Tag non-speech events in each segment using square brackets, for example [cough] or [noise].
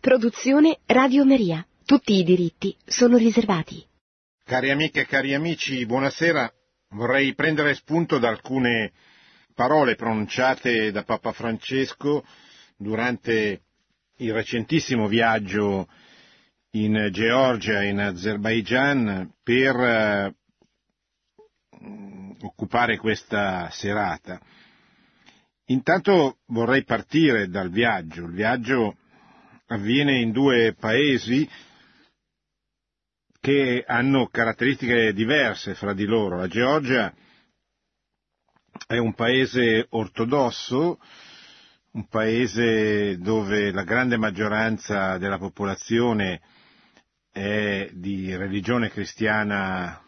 Produzione Radio Maria. Tutti i diritti sono riservati. Cari amiche e cari amici, buonasera. Vorrei prendere spunto da alcune parole pronunciate da Papa Francesco durante il recentissimo viaggio in Georgia in Azerbaijan per eh, occupare questa serata. Intanto vorrei partire dal viaggio. Il viaggio avviene in due paesi che hanno caratteristiche diverse fra di loro. La Georgia è un paese ortodosso, un paese dove la grande maggioranza della popolazione è di religione cristiana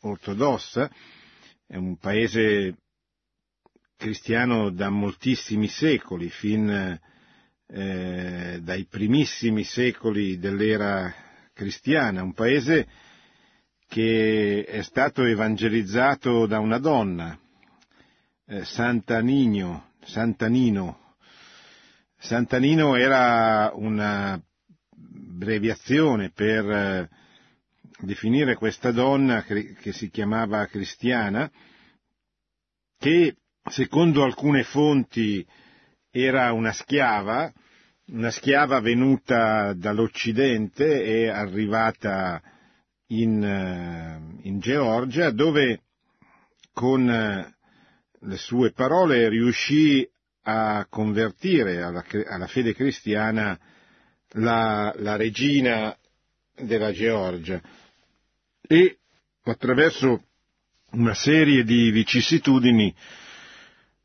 ortodossa, è un paese cristiano da moltissimi secoli, fin eh, dai primissimi secoli dell'era cristiana, un paese che è stato evangelizzato da una donna, eh, Sant'Anino, Sant'Anino. Sant'Anino era una breviazione per eh, definire questa donna che si chiamava cristiana, che secondo alcune fonti era una schiava, una schiava venuta dall'Occidente e arrivata in, eh, in Georgia, dove con eh, le sue parole riuscì a convertire alla, alla fede cristiana la, la, regina della Georgia. E attraverso una serie di vicissitudini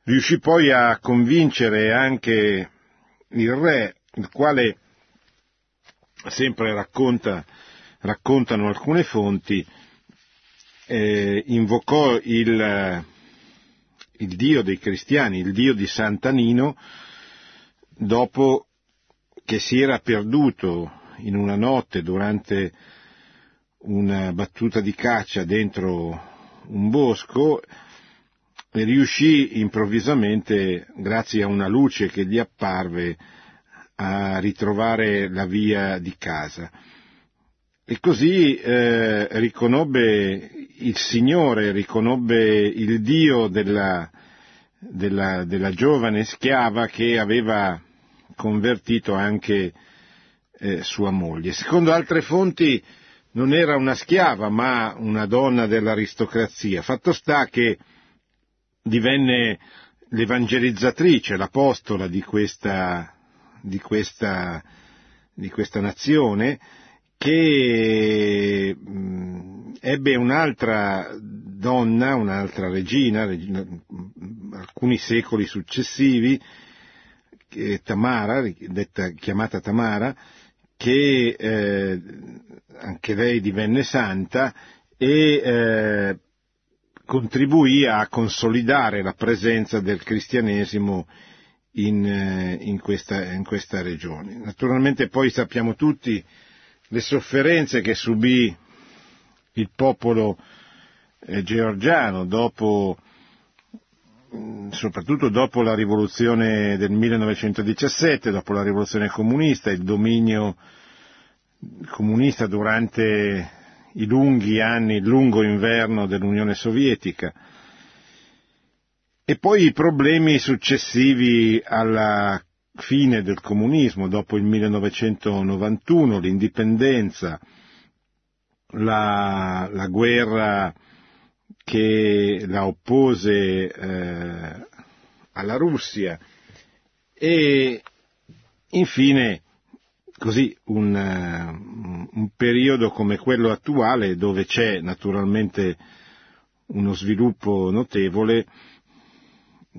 riuscì poi a convincere anche il re, il quale sempre racconta, raccontano alcune fonti, eh, invocò il, il Dio dei cristiani, il Dio di Sant'Anino, dopo che si era perduto in una notte durante una battuta di caccia dentro un bosco e riuscì improvvisamente, grazie a una luce che gli apparve, a ritrovare la via di casa. E così eh, riconobbe il Signore, riconobbe il Dio della, della, della, giovane schiava che aveva convertito anche eh, sua moglie. Secondo altre fonti non era una schiava, ma una donna dell'aristocrazia. Fatto sta che divenne l'evangelizzatrice, l'apostola di questa, di questa, di questa nazione, che ebbe un'altra donna, un'altra regina, regina, alcuni secoli successivi, Tamara, detta, chiamata Tamara, che eh, anche lei divenne santa e eh, contribuì a consolidare la presenza del cristianesimo in, eh, in, questa, in, questa, regione. Naturalmente poi sappiamo tutti le sofferenze che subì il popolo eh, georgiano dopo, soprattutto dopo la rivoluzione del 1917, dopo la rivoluzione comunista, il dominio comunista durante i lunghi anni, il lungo inverno dell'Unione Sovietica e poi i problemi successivi alla fine del comunismo, dopo il 1991, l'indipendenza, la, la guerra che la oppose eh, alla Russia e infine così un, uh, un, periodo come quello attuale dove c'è naturalmente uno sviluppo notevole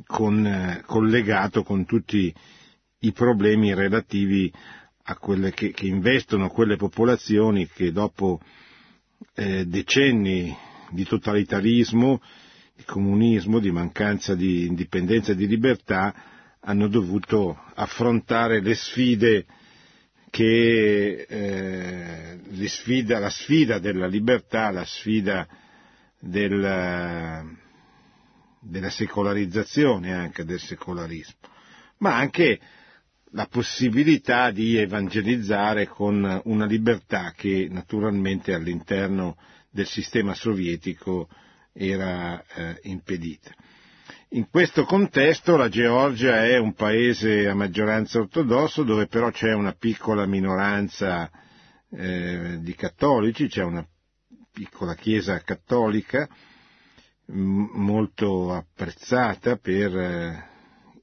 con, uh, collegato con tutti i problemi relativi a quelle che, che investono quelle popolazioni che dopo eh, decenni di totalitarismo, di comunismo, di mancanza di indipendenza e di libertà hanno dovuto affrontare le sfide che eh, sfida, la sfida della libertà, la sfida del, della secolarizzazione anche del secolarismo, ma anche la possibilità di evangelizzare con una libertà che naturalmente all'interno del sistema sovietico era eh, impedita. In questo contesto la Georgia è un paese a maggioranza ortodossa dove però c'è una piccola minoranza eh, di cattolici, c'è una piccola chiesa cattolica molto apprezzata per eh,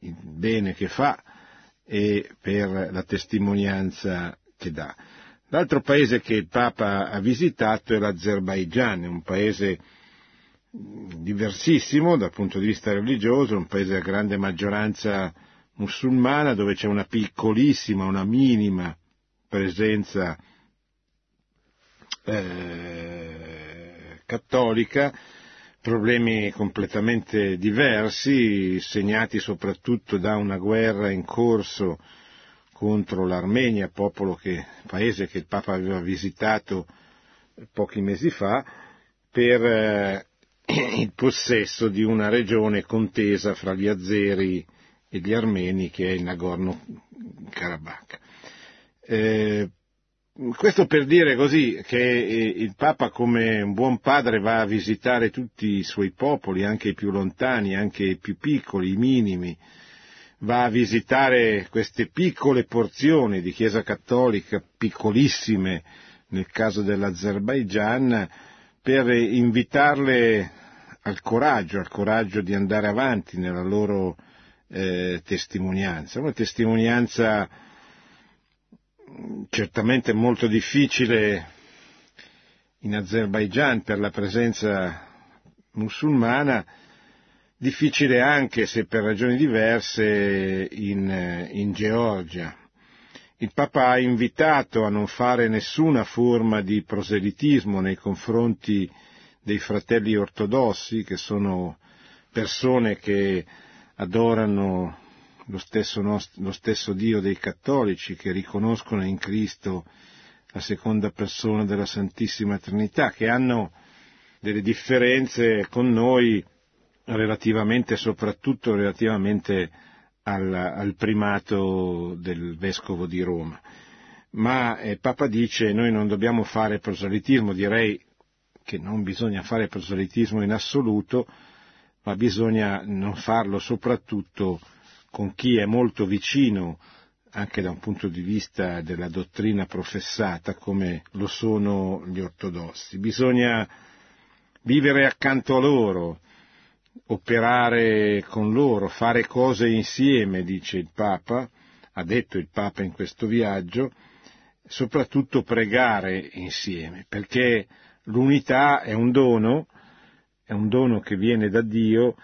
il bene che fa e per la testimonianza che dà. L'altro paese che il Papa ha visitato è l'Azerbaigian, un paese diversissimo dal punto di vista religioso, un paese a grande maggioranza musulmana dove c'è una piccolissima, una minima presenza eh, cattolica, problemi completamente diversi, segnati soprattutto da una guerra in corso contro l'Armenia, che, paese che il Papa aveva visitato pochi mesi fa, per eh, il possesso di una regione contesa fra gli azeri e gli armeni che è il Nagorno-Karabakh. Eh, questo per dire così che il Papa come un buon padre va a visitare tutti i suoi popoli, anche i più lontani, anche i più piccoli, i minimi, va a visitare queste piccole porzioni di Chiesa Cattolica, piccolissime nel caso dell'Azerbaigian, per invitarle al coraggio, al coraggio di andare avanti nella loro eh, testimonianza, una testimonianza certamente molto difficile in Azerbaigian per la presenza musulmana, difficile anche se per ragioni diverse in, in Georgia. Il Papa ha invitato a non fare nessuna forma di proselitismo nei confronti dei fratelli ortodossi, che sono persone che adorano lo stesso, nostro, lo stesso Dio dei cattolici, che riconoscono in Cristo la seconda persona della Santissima Trinità, che hanno delle differenze con noi relativamente, soprattutto relativamente al, al primato del vescovo di Roma. Ma eh, Papa dice noi non dobbiamo fare proselitismo, direi che non bisogna fare proselitismo in assoluto, ma bisogna non farlo soprattutto con chi è molto vicino anche da un punto di vista della dottrina professata come lo sono gli ortodossi. Bisogna vivere accanto a loro, operare con loro, fare cose insieme, dice il Papa, ha detto il Papa in questo viaggio, soprattutto pregare insieme, perché l'unità è un dono, è un dono che viene da Dio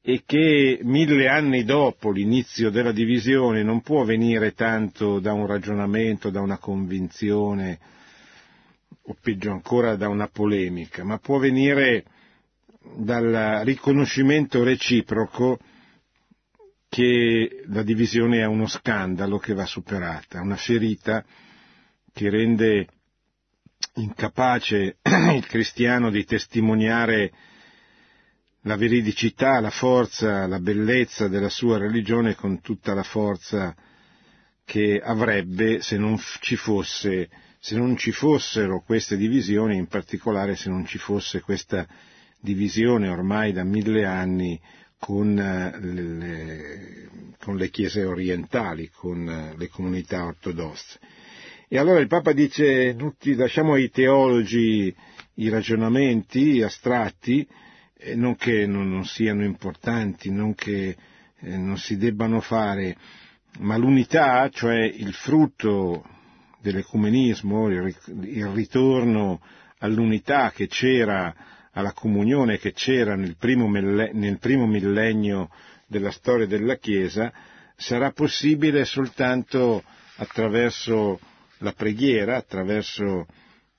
e che mille anni dopo l'inizio della divisione non può venire tanto da un ragionamento, da una convinzione, o peggio ancora da una polemica, ma può venire dal riconoscimento reciproco che la divisione è uno scandalo che va superata, una ferita che rende incapace [clears throat] il cristiano di testimoniare la veridicità, la forza, la bellezza della sua religione con tutta la forza che avrebbe se non ci fosse, se non ci fossero queste divisioni, in particolare se non ci fosse questa divisione ormai da mille anni con eh, le, con le chiese orientali, con eh, le comunità ortodosse. E allora il Papa dice, lasciamo ai teologi i ragionamenti astratti, eh, non che non, non, siano importanti, non che eh, non si debbano fare, ma l'unità, cioè il frutto dell'ecumenismo, il, il ritorno all'unità che c'era, alla comunione che c'era nel primo, nel primo millennio della storia della Chiesa, sarà possibile soltanto attraverso la preghiera attraverso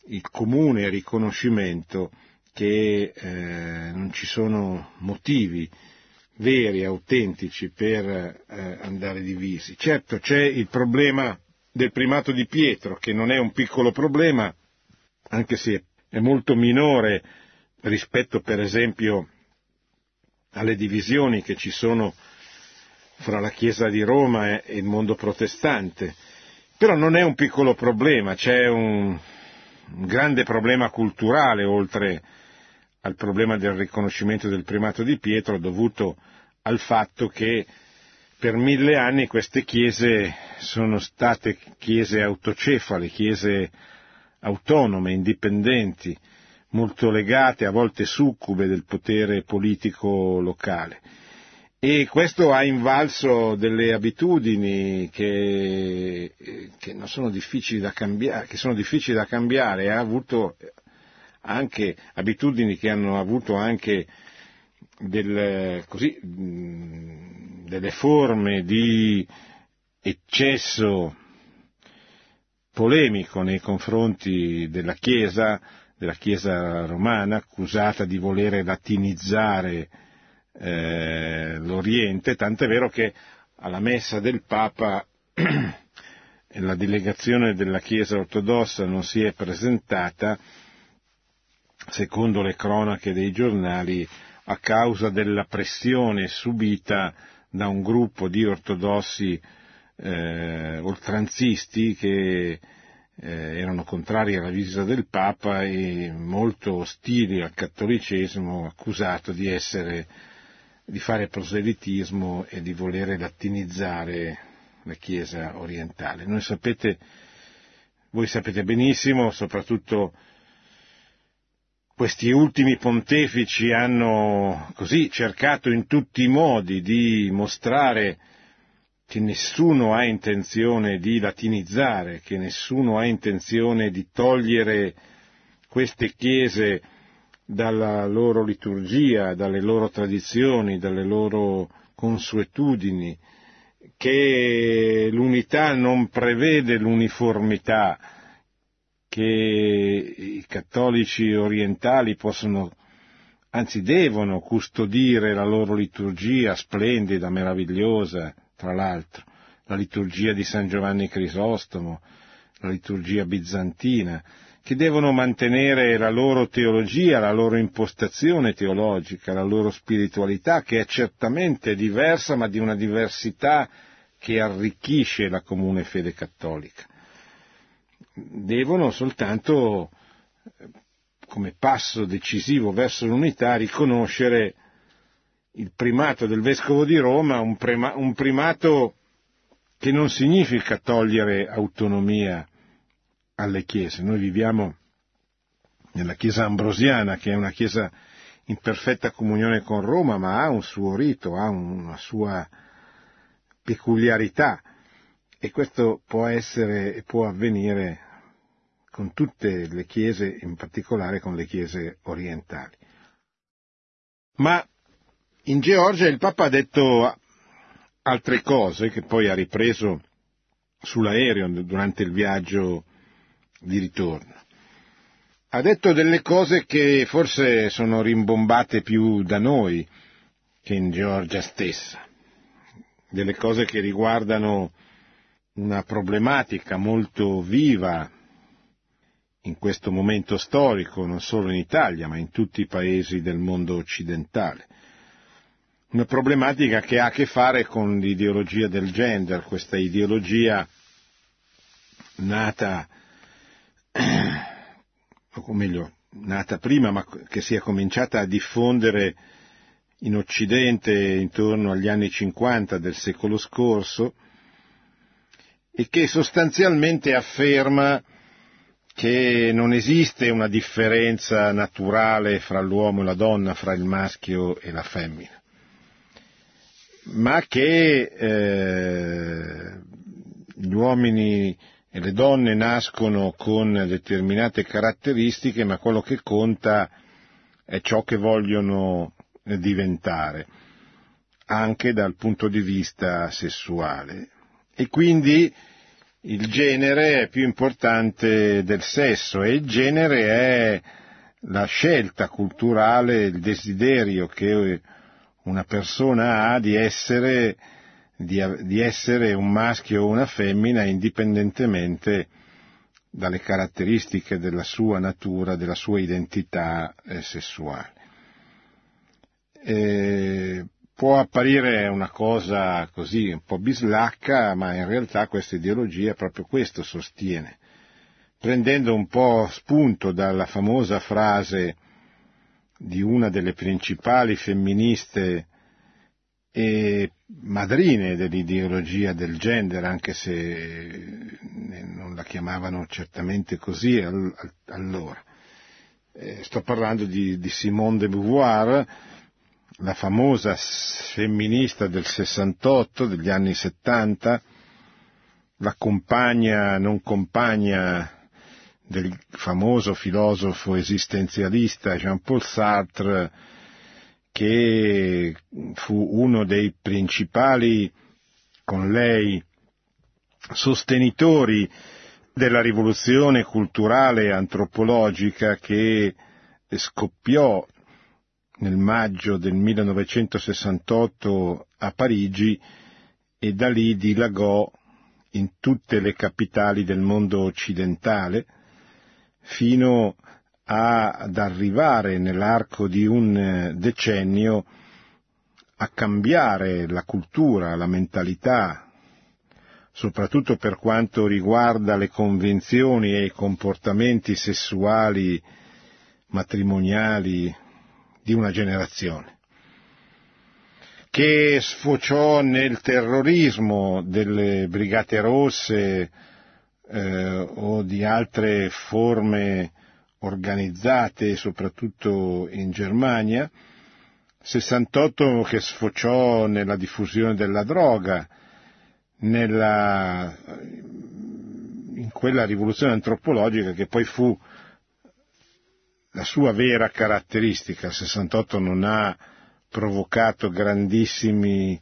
il comune riconoscimento che eh, non ci sono motivi veri, autentici per eh, andare divisi. Certo c'è il problema del primato di Pietro, che non è un piccolo problema, anche se è molto minore rispetto per esempio alle divisioni che ci sono fra la Chiesa di Roma e il mondo protestante. Però non è un piccolo problema, c'è un, grande problema culturale oltre al problema del riconoscimento del primato di Pietro dovuto al fatto che per mille anni queste chiese sono state chiese autocefale, chiese autonome, indipendenti, molto legate, a volte succube del potere politico locale. E questo ha invalso delle abitudini che, che, sono difficili da cambiare, che sono difficili da cambiare. Ha avuto anche abitudini che hanno avuto anche del, così, delle forme di eccesso polemico nei confronti della Chiesa, della Chiesa romana, accusata di volere latinizzare eh, l'Oriente, tant'è vero che alla messa del Papa [clears throat] la delegazione della Chiesa ortodossa non si è presentata, secondo le cronache dei giornali, a causa della pressione subita da un gruppo di ortodossi eh, oltranzisti che eh, erano contrari alla visita del Papa e molto ostili al cattolicesimo, accusato di essere di fare proselitismo e di volere latinizzare la Chiesa orientale. Noi sapete, voi sapete benissimo, soprattutto questi ultimi pontefici hanno così cercato in tutti i modi di mostrare che nessuno ha intenzione di latinizzare, che nessuno ha intenzione di togliere queste chiese dalla loro liturgia, dalle loro tradizioni, dalle loro consuetudini, che l'unità non prevede l'uniformità, che i cattolici orientali possono, anzi devono custodire la loro liturgia splendida, meravigliosa, tra l'altro, la liturgia di San Giovanni Crisostomo, la liturgia bizantina, che devono mantenere la loro teologia, la loro impostazione teologica, la loro spiritualità, che è certamente diversa, ma di una diversità che arricchisce la comune fede cattolica. Devono soltanto, come passo decisivo verso l'unità, riconoscere il primato del vescovo di Roma, un, prima, un primato che non significa togliere autonomia alle chiese. Noi viviamo nella chiesa ambrosiana, che è una chiesa in perfetta comunione con Roma, ma ha un suo rito, ha una sua peculiarità e questo può essere e può avvenire con tutte le chiese, in particolare con le chiese orientali. Ma in Georgia il Papa ha detto altre cose che poi ha ripreso sull'aereo durante il viaggio di ritorno. Ha detto delle cose che forse sono rimbombate più da noi che in Georgia stessa, delle cose che riguardano una problematica molto viva in questo momento storico, non solo in Italia, ma in tutti i paesi del mondo occidentale. Una problematica che ha a che fare con l'ideologia del gender, questa ideologia nata [clears throat] o meglio, nata prima, ma che si è cominciata a diffondere in Occidente intorno agli anni 50 del secolo scorso e che sostanzialmente afferma che non esiste una differenza naturale fra l'uomo e la donna, fra il maschio e la femmina, ma che eh, gli uomini le donne nascono con determinate caratteristiche, ma quello che conta è ciò che vogliono diventare, anche dal punto di vista sessuale. E quindi il genere è più importante del sesso e il genere è la scelta culturale, il desiderio che una persona ha di essere di, di essere un maschio o una femmina indipendentemente dalle caratteristiche della sua natura, della sua identità eh, sessuale. Eh, Può apparire una cosa così un po' bislacca, ma in realtà questa ideologia proprio questo sostiene, prendendo un po' spunto dalla famosa frase di una delle principali femministe e madrine dell'ideologia del gender, anche se non la chiamavano certamente così allora. Eh, sto parlando di, di Simone de Beauvoir, la famosa femminista del 68, degli anni 70, la compagna, non compagna del famoso filosofo esistenzialista Jean-Paul Sartre, che fu uno dei principali, con lei, sostenitori della rivoluzione culturale e antropologica che scoppiò nel maggio del 1968 a Parigi e da lì dilagò in tutte le capitali del mondo occidentale fino ad arrivare nell'arco di un decennio a cambiare la cultura, la mentalità, soprattutto per quanto riguarda le convenzioni e i comportamenti sessuali matrimoniali di una generazione, che sfociò nel terrorismo delle brigate rosse eh, o di altre forme organizzate soprattutto in Germania, 68 che sfociò nella diffusione della droga, nella, in quella rivoluzione antropologica che poi fu la sua vera caratteristica. Il 68 non ha provocato grandissimi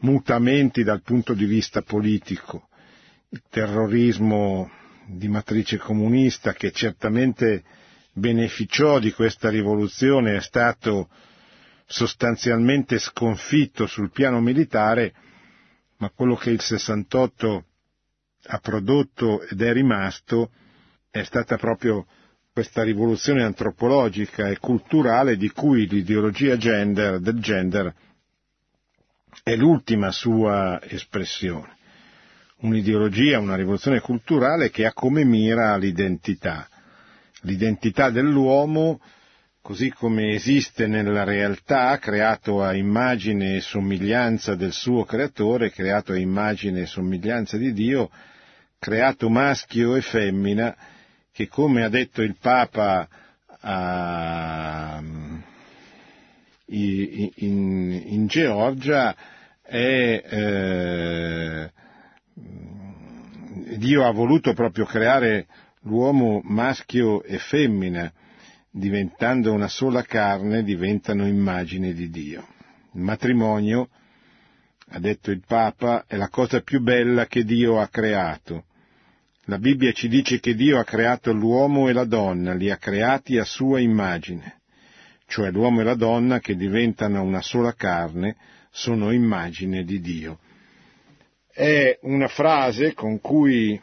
mutamenti dal punto di vista politico. Il terrorismo di matrice comunista che certamente beneficiò di questa rivoluzione è stato sostanzialmente sconfitto sul piano militare, ma quello che il 68 ha prodotto ed è rimasto è stata proprio questa rivoluzione antropologica e culturale di cui l'ideologia gender, del gender è l'ultima sua espressione. Un'ideologia, una rivoluzione culturale che ha come mira l'identità, l'identità dell'uomo così come esiste nella realtà, creato a immagine e somiglianza del suo creatore, creato a immagine e somiglianza di Dio, creato maschio e femmina, che come ha detto il Papa a, in, in, Georgia è, eh, Dio ha voluto proprio creare l'uomo maschio e femmina, diventando una sola carne, diventano immagine di Dio. Il matrimonio, ha detto il Papa, è la cosa più bella che Dio ha creato la Bibbia ci dice che Dio ha creato l'uomo e la donna, li ha creati a sua immagine, cioè l'uomo e la donna che diventano una sola carne sono immagine di Dio. È una frase con cui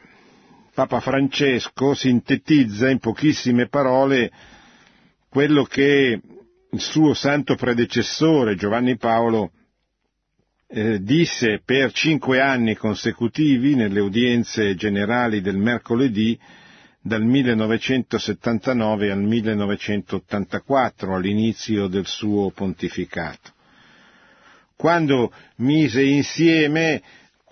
Papa Francesco sintetizza in pochissime parole quello che il suo santo predecessore Giovanni Paolo eh, disse per cinque anni consecutivi nelle udienze generali del mercoledì dal 1979 al 1984, all'inizio del suo pontificato. Quando mise insieme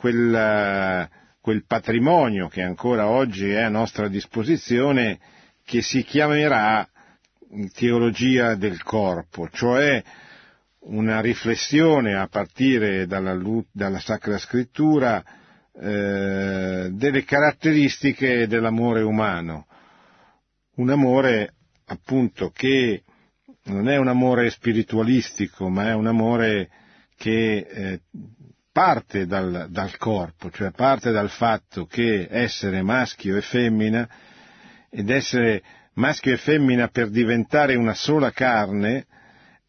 quel, quel patrimonio che ancora oggi è a nostra disposizione, che si chiamerà teologia del corpo, cioè una riflessione a partire dalla, dalla Sacra Scrittura eh, delle caratteristiche dell'amore umano. Un amore appunto che non è un amore spiritualistico, ma è un amore che eh, parte dal, dal, corpo, cioè parte dal fatto che essere maschio e femmina ed essere maschio e femmina per diventare una sola carne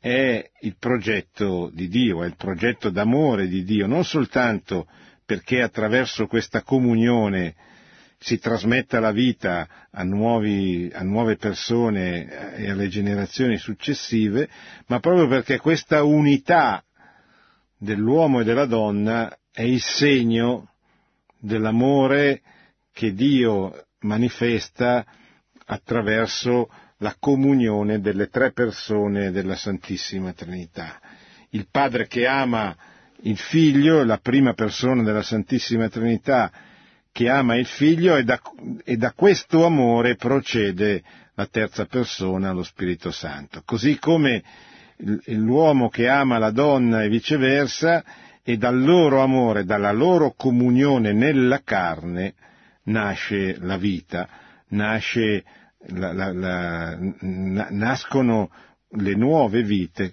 è il progetto di Dio, è il progetto d'amore di Dio, non soltanto perché attraverso questa comunione si trasmetta la vita a, nuovi, a, nuove persone e alle generazioni successive, ma proprio perché questa unità dell'uomo e della donna è il segno dell'amore che Dio manifesta attraverso la comunione delle tre persone della Santissima Trinità. Il Padre che ama il Figlio, la prima persona della Santissima Trinità che ama il Figlio e da, e da questo amore procede la terza persona, lo Spirito Santo. Così come l'uomo che ama la donna e viceversa, e dal loro amore, dalla loro comunione nella carne, nasce la vita, nasce la, la, la, nascono le nuove vite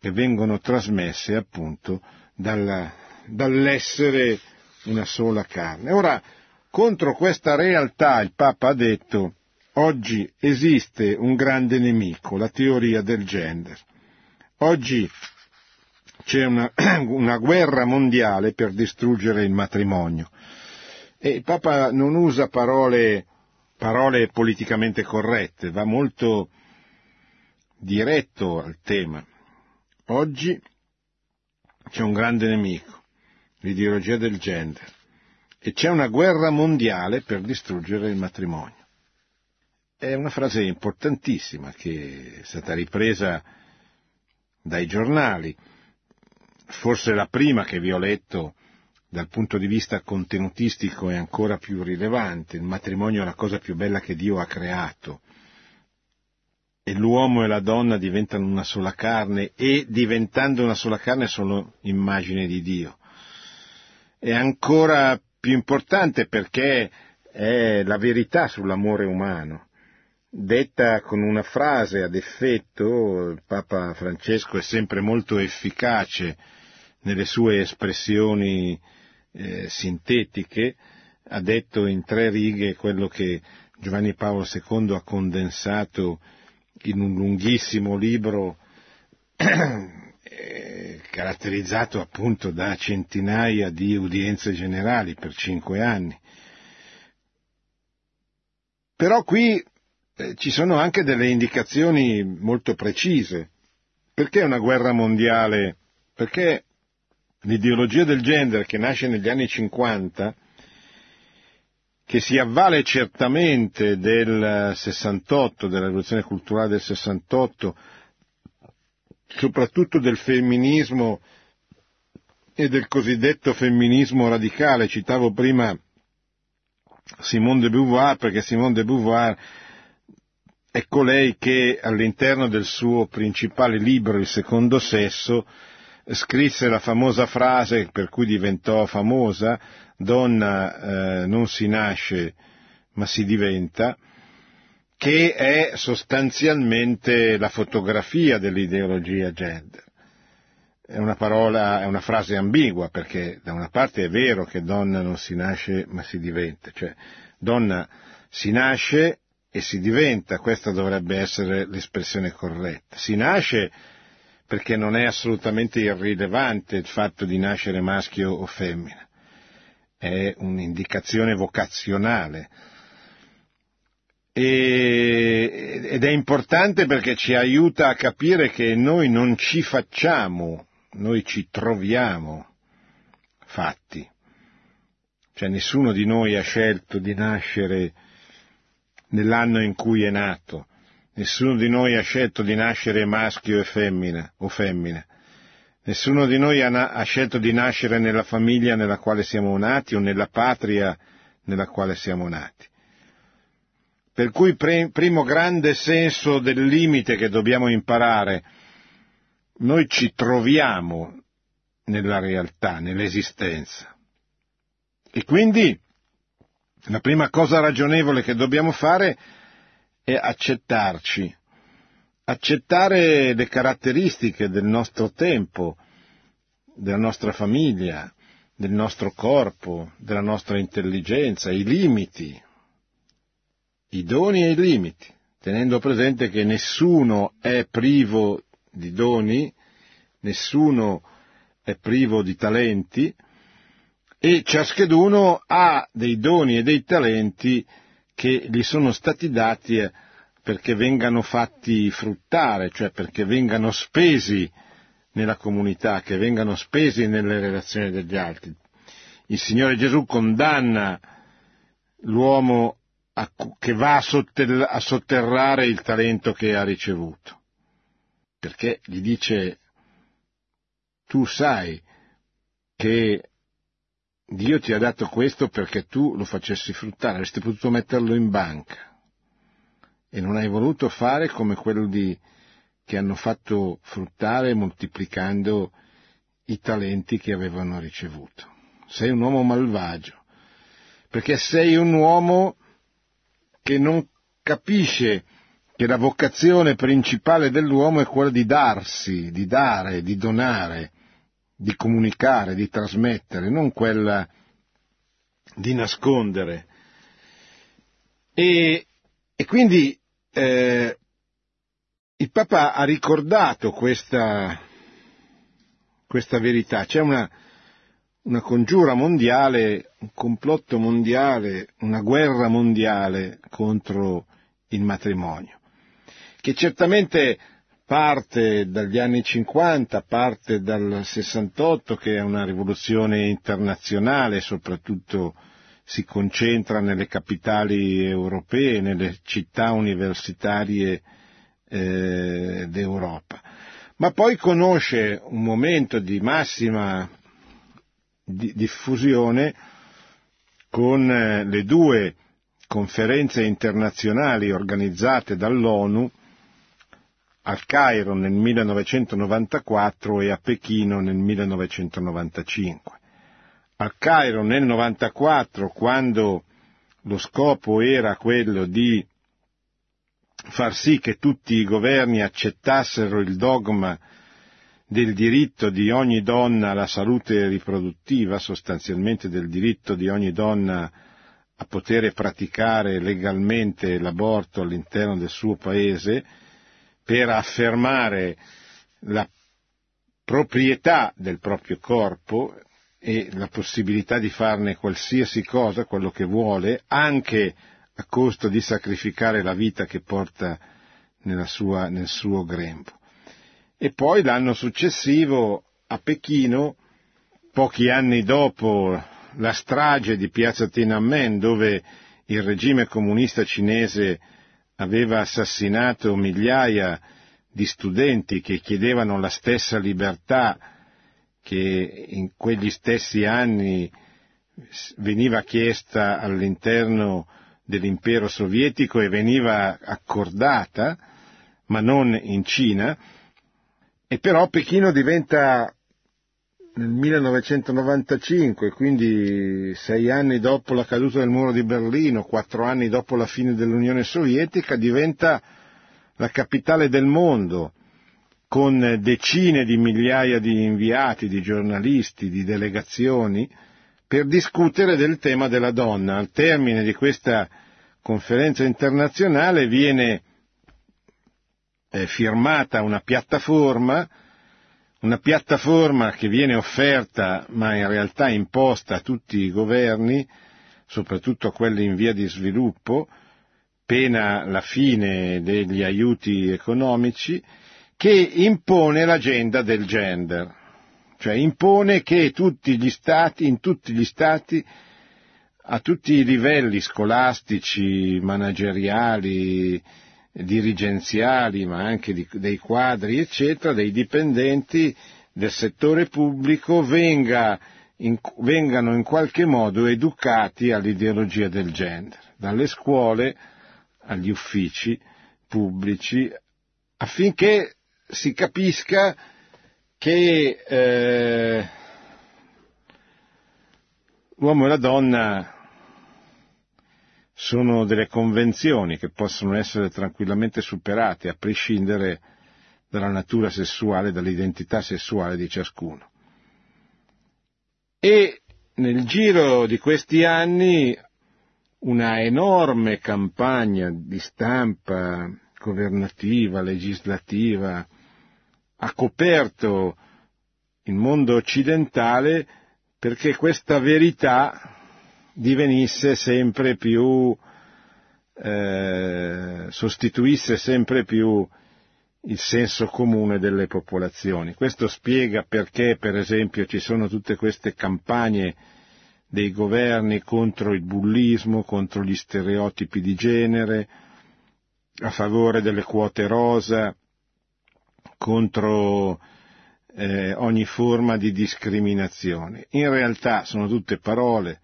che vengono trasmesse appunto dalla, dall'essere una sola carne. Ora, contro questa realtà il Papa ha detto oggi esiste un grande nemico, la teoria del gender. Oggi c'è una, [clears throat] una guerra mondiale per distruggere il matrimonio. E il Papa non usa parole, parole politicamente corrette, va molto diretto al tema. Oggi c'è un grande nemico, l'ideologia del gender, e c'è una guerra mondiale per distruggere il matrimonio. È una frase importantissima che è stata ripresa dai giornali, forse la prima che vi ho letto dal punto di vista contenutistico è ancora più rilevante, il matrimonio è la cosa più bella che Dio ha creato e l'uomo e la donna diventano una sola carne e diventando una sola carne sono immagine di Dio. È ancora più importante perché è la verità sull'amore umano. Detta con una frase ad effetto, il Papa Francesco è sempre molto efficace nelle sue espressioni eh, sintetiche, ha detto in tre righe quello che Giovanni Paolo II ha condensato in un lunghissimo libro [clears throat] eh, caratterizzato appunto da centinaia di udienze generali per cinque anni. Però qui eh, ci sono anche delle indicazioni molto precise. Perché una guerra mondiale? Perché l'ideologia del gender che nasce negli anni 50, che si avvale certamente del 68, della rivoluzione culturale del 68, soprattutto del femminismo e del cosiddetto femminismo radicale. Citavo prima Simone de Beauvoir perché Simone de Beauvoir è colei che all'interno del suo principale libro, Il secondo sesso, scrisse la famosa frase per cui diventò famosa, donna eh, non si nasce ma si diventa, che è sostanzialmente la fotografia dell'ideologia gender. È una parola, è una frase ambigua perché da una parte è vero che donna non si nasce ma si diventa, cioè donna si nasce e si diventa, questa dovrebbe essere l'espressione corretta. Si nasce perché non è assolutamente irrilevante il fatto di nascere maschio o femmina, è un'indicazione vocazionale. E, ed è importante perché ci aiuta a capire che noi non ci facciamo, noi ci troviamo fatti. Cioè nessuno di noi ha scelto di nascere nell'anno in cui è nato, Nessuno di noi ha scelto di nascere maschio e femmina o femmina. Nessuno di noi ha, na- ha, scelto di nascere nella famiglia nella quale siamo nati o nella patria nella quale siamo nati. Per cui pre- primo grande senso del limite che dobbiamo imparare, noi ci troviamo nella realtà, nell'esistenza. E quindi la prima cosa ragionevole che dobbiamo fare è accettarci, accettare le caratteristiche del nostro tempo, della nostra famiglia, del nostro corpo, della nostra intelligenza, i limiti, i doni e i limiti, tenendo presente che nessuno è privo di doni, nessuno è privo di talenti e ciascheduno ha dei doni e dei talenti che gli sono stati dati perché vengano fatti fruttare, cioè perché vengano spesi nella comunità, che vengano spesi nelle relazioni degli altri. Il Signore Gesù condanna l'uomo che va a sotterrare il talento che ha ricevuto, perché gli dice tu sai che Dio ti ha dato questo perché tu lo facessi fruttare, avresti potuto metterlo in banca e non hai voluto fare come quello di, che hanno fatto fruttare moltiplicando i talenti che avevano ricevuto. Sei un uomo malvagio, perché sei un uomo che non capisce che la vocazione principale dell'uomo è quella di darsi, di dare, di donare, di comunicare, di trasmettere, non quella di nascondere. E, e quindi eh, il Papa ha ricordato questa, questa verità. C'è una, una congiura mondiale, un complotto mondiale, una guerra mondiale contro il matrimonio, che certamente parte dagli anni 50, parte dal 68, che è una rivoluzione internazionale, soprattutto si concentra nelle capitali europee, nelle città universitarie eh, d'Europa. Ma poi conosce un momento di massima di diffusione con eh, le due conferenze internazionali organizzate dall'ONU al Cairo nel 1994 e a Pechino nel 1995 al Cairo nel 94 quando lo scopo era quello di far sì che tutti i governi accettassero il dogma del diritto di ogni donna alla salute riproduttiva, sostanzialmente del diritto di ogni donna a poter praticare legalmente l'aborto all'interno del suo paese, per affermare la proprietà del proprio corpo e la possibilità di farne qualsiasi cosa, quello che vuole, anche a costo di sacrificare la vita che porta sua, nel suo grembo. E poi l'anno successivo a Pechino, pochi anni dopo la strage di piazza Tiananmen, dove il regime comunista cinese aveva assassinato migliaia di studenti che chiedevano la stessa libertà che in quegli stessi anni veniva chiesta all'interno dell'impero sovietico e veniva accordata, ma non in Cina, e però Pechino diventa nel 1995, quindi sei anni dopo la caduta del muro di Berlino, quattro anni dopo la fine dell'Unione Sovietica, diventa la capitale del mondo con decine di migliaia di inviati, di giornalisti, di delegazioni, per discutere del tema della donna. Al termine di questa conferenza internazionale viene eh, firmata una piattaforma, una piattaforma che viene offerta ma in realtà imposta a tutti i governi, soprattutto a quelli in via di sviluppo, pena la fine degli aiuti economici, che impone l'agenda del gender, cioè impone che tutti gli stati, in tutti gli stati, a tutti i livelli scolastici, manageriali, dirigenziali, ma anche di, dei quadri, eccetera, dei dipendenti del settore pubblico venga in, vengano in qualche modo educati all'ideologia del gender, dalle scuole agli uffici pubblici, affinché si capisca che eh, l'uomo e la donna sono delle convenzioni che possono essere tranquillamente superate a prescindere dalla natura sessuale, dall'identità sessuale di ciascuno. E nel giro di questi anni una enorme campagna di stampa governativa, legislativa, ha coperto il mondo occidentale perché questa verità divenisse sempre più, eh, sostituisse sempre più il senso comune delle popolazioni. Questo spiega perché, per esempio, ci sono tutte queste campagne dei governi contro il bullismo, contro gli stereotipi di genere, a favore delle quote rosa, contro eh, ogni forma di discriminazione. In realtà sono tutte parole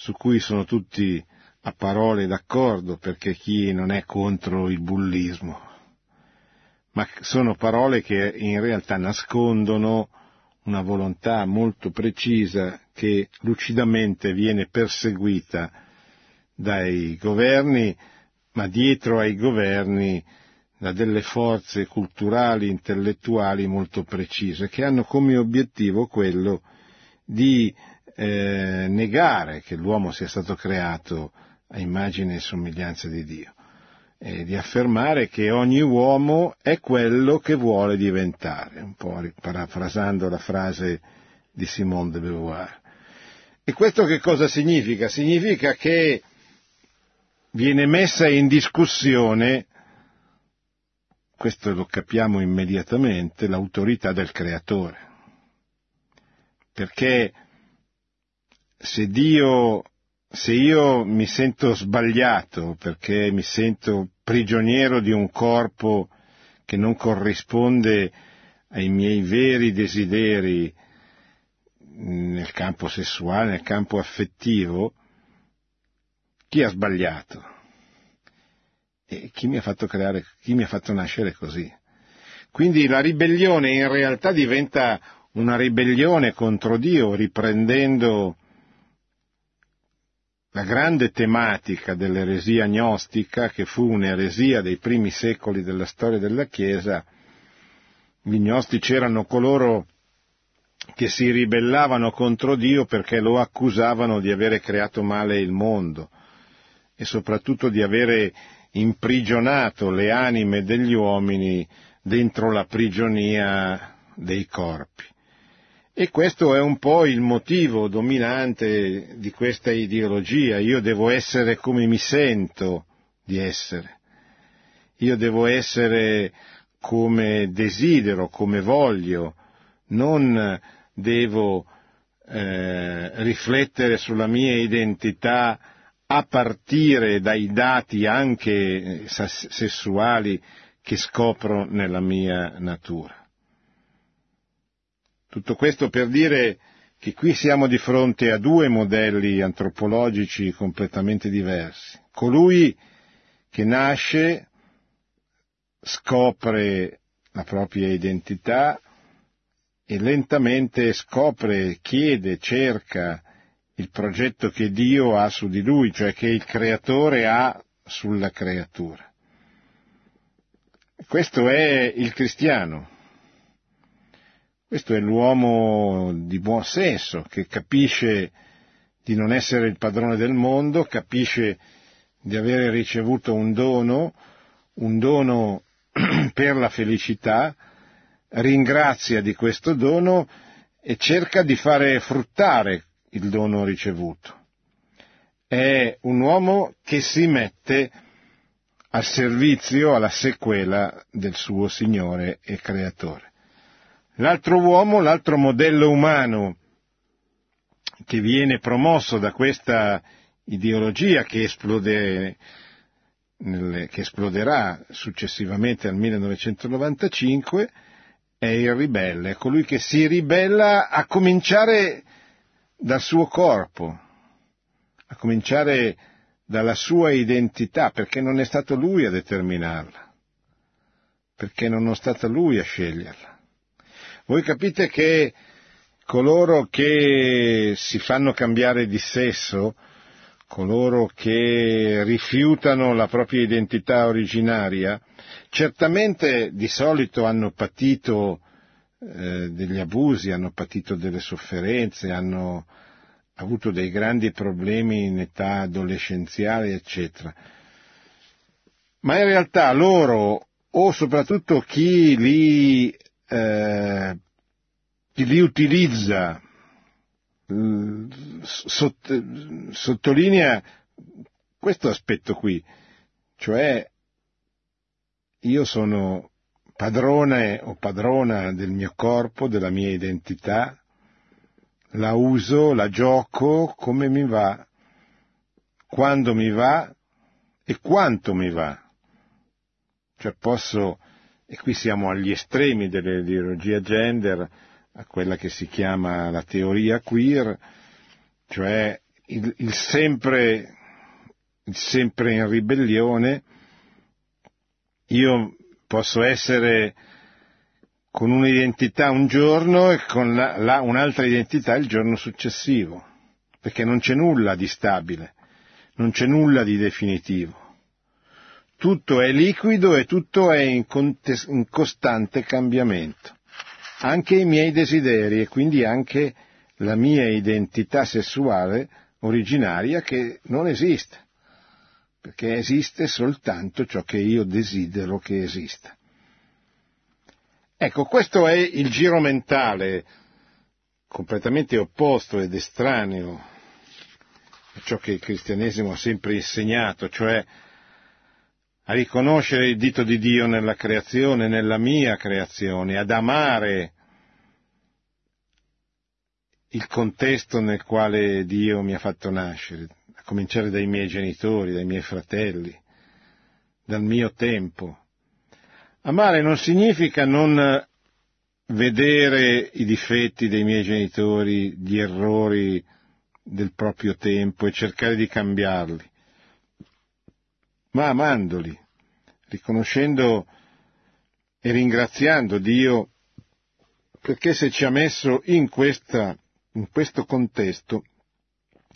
su cui sono tutti a parole d'accordo perché chi non è contro il bullismo. Ma sono parole che in realtà nascondono una volontà molto precisa che lucidamente viene perseguita dai governi, ma dietro ai governi da delle forze culturali, intellettuali molto precise, che hanno come obiettivo quello di eh, negare che l'uomo sia stato creato a immagine e somiglianza di Dio eh, di affermare che ogni uomo è quello che vuole diventare, un po' parafrasando la frase di Simone de Beauvoir. E questo che cosa significa? Significa che viene messa in discussione, questo lo capiamo immediatamente, l'autorità del creatore. Perché se Dio se io mi sento sbagliato perché mi sento prigioniero di un corpo che non corrisponde ai miei veri desideri nel campo sessuale, nel campo affettivo, chi ha sbagliato? E chi mi ha fatto creare, chi mi ha fatto nascere così? Quindi la ribellione in realtà diventa una ribellione contro Dio, riprendendo la grande tematica dell'eresia gnostica, che fu un'eresia dei primi secoli della storia della Chiesa, gli gnostici erano coloro che si ribellavano contro Dio perché lo accusavano di avere creato male il mondo e soprattutto di avere imprigionato le anime degli uomini dentro la prigionia dei corpi. E questo è un po' il motivo dominante di questa ideologia. Io devo essere come mi sento di essere. Io devo essere come desidero, come voglio. Non devo eh, riflettere sulla mia identità a partire dai dati anche sessuali che scopro nella mia natura. Tutto questo per dire che qui siamo di fronte a due modelli antropologici completamente diversi. Colui che nasce, scopre la propria identità e lentamente scopre, chiede, cerca il progetto che Dio ha su di lui, cioè che il creatore ha sulla creatura. Questo è il cristiano, questo è l'uomo di buon senso, che capisce di non essere il padrone del mondo, capisce di avere ricevuto un dono, un dono [clears throat] per la felicità, ringrazia di questo dono e cerca di fare fruttare il dono ricevuto. È un uomo che si mette al servizio, alla sequela del suo Signore e Creatore. L'altro uomo, l'altro modello umano che viene promosso da questa ideologia che, esplode, che esploderà successivamente al 1995 è il ribelle, è colui che si ribella a cominciare dal suo corpo, a cominciare dalla sua identità, perché non è stato lui a determinarla, perché non è stato lui a sceglierla. Voi capite che coloro che si fanno cambiare di sesso, coloro che rifiutano la propria identità originaria, certamente di solito hanno patito eh, degli abusi, hanno patito delle sofferenze, hanno avuto dei grandi problemi in età adolescenziale, eccetera. Ma in realtà loro, o soprattutto chi li eh, li utilizza, mm, sottolinea questo aspetto qui, cioè io sono padrone o padrona del mio corpo, della mia identità, la uso, la gioco come mi va, quando mi va e quanto mi va. Cioè posso, e qui siamo agli estremi dell'ideologia gender, a quella che si chiama la teoria queer, cioè il, il, sempre, il sempre in ribellione, io posso essere con un'identità un giorno e con la, la, un'altra identità il giorno successivo, perché non c'è nulla di stabile, non c'è nulla di definitivo. Tutto è liquido e tutto è in, contes- in costante cambiamento. Anche i miei desideri e quindi anche la mia identità sessuale originaria che non esiste, perché esiste soltanto ciò che io desidero che esista. Ecco, questo è il giro mentale completamente opposto ed estraneo a ciò che il cristianesimo ha sempre insegnato, cioè a riconoscere il dito di Dio nella creazione, nella mia creazione, ad amare il contesto nel quale Dio mi ha fatto nascere, a cominciare dai miei genitori, dai miei fratelli, dal mio tempo. Amare non significa non vedere i difetti dei miei genitori, gli errori del proprio tempo e cercare di cambiarli, ma amandoli, riconoscendo e ringraziando Dio perché se ci ha messo in, questa, in questo contesto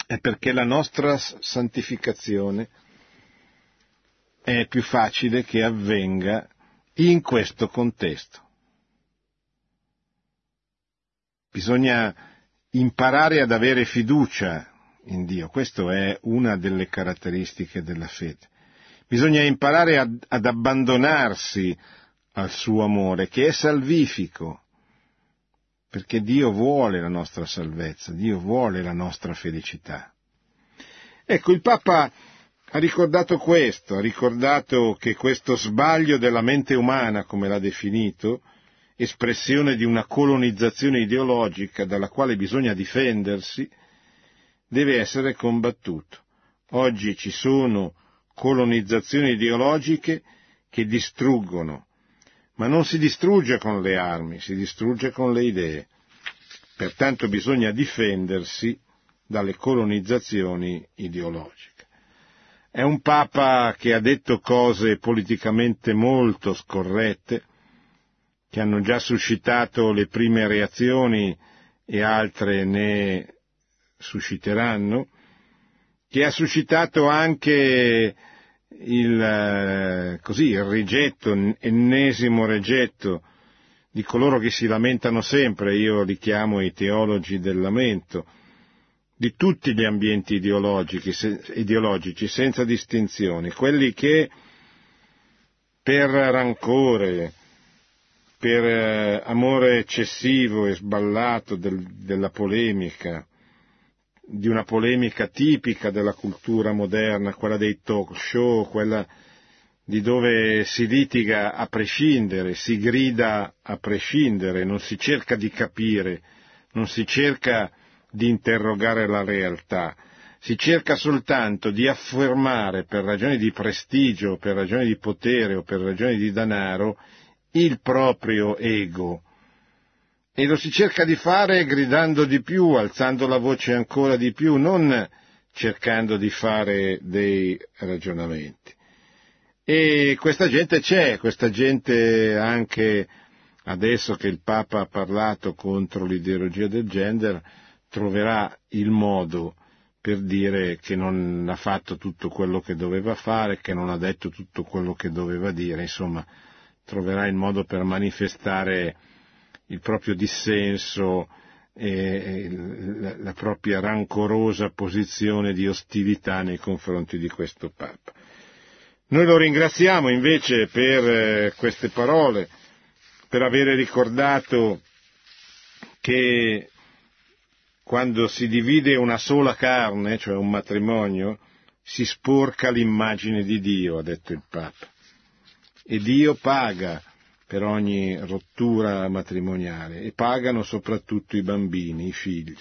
è perché la nostra santificazione è più facile che avvenga in questo contesto. Bisogna imparare ad avere fiducia in Dio, questa è una delle caratteristiche della fede. Bisogna imparare ad, ad abbandonarsi al suo amore, che è salvifico, perché Dio vuole la nostra salvezza, Dio vuole la nostra felicità. Ecco, il Papa ha ricordato questo, ha ricordato che questo sbaglio della mente umana, come l'ha definito, espressione di una colonizzazione ideologica dalla quale bisogna difendersi, deve essere combattuto. Oggi ci sono colonizzazioni ideologiche che distruggono, ma non si distrugge con le armi, si distrugge con le idee. Pertanto bisogna difendersi dalle colonizzazioni ideologiche. È un Papa che ha detto cose politicamente molto scorrette, che hanno già suscitato le prime reazioni e altre ne susciteranno, che ha suscitato anche il, eh, così, il rigetto, ennesimo rigetto di coloro che si lamentano sempre, io li chiamo i teologi del lamento, di tutti gli ambienti ideologici, senza distinzioni, quelli che per rancore, per eh, amore eccessivo e sballato del, della polemica, di una polemica tipica della cultura moderna, quella dei talk show, quella di dove si litiga a prescindere, si grida a prescindere, non si cerca di capire, non si cerca di interrogare la realtà, si cerca soltanto di affermare per ragioni di prestigio, per ragioni di potere o per ragioni di denaro il proprio ego, e lo si cerca di fare gridando di più, alzando la voce ancora di più, non cercando di fare dei ragionamenti. E questa gente c'è, questa gente anche adesso che il Papa ha parlato contro l'ideologia del gender, troverà il modo per dire che non ha fatto tutto quello che doveva fare, che non ha detto tutto quello che doveva dire, insomma, troverà il modo per manifestare il proprio dissenso e la propria rancorosa posizione di ostilità nei confronti di questo Papa. Noi lo ringraziamo invece per eh, queste parole, per avere ricordato che quando si divide una sola carne, cioè un matrimonio, si sporca l'immagine di Dio, ha detto il Papa. E Dio paga per ogni rottura matrimoniale e pagano soprattutto i bambini, i figli.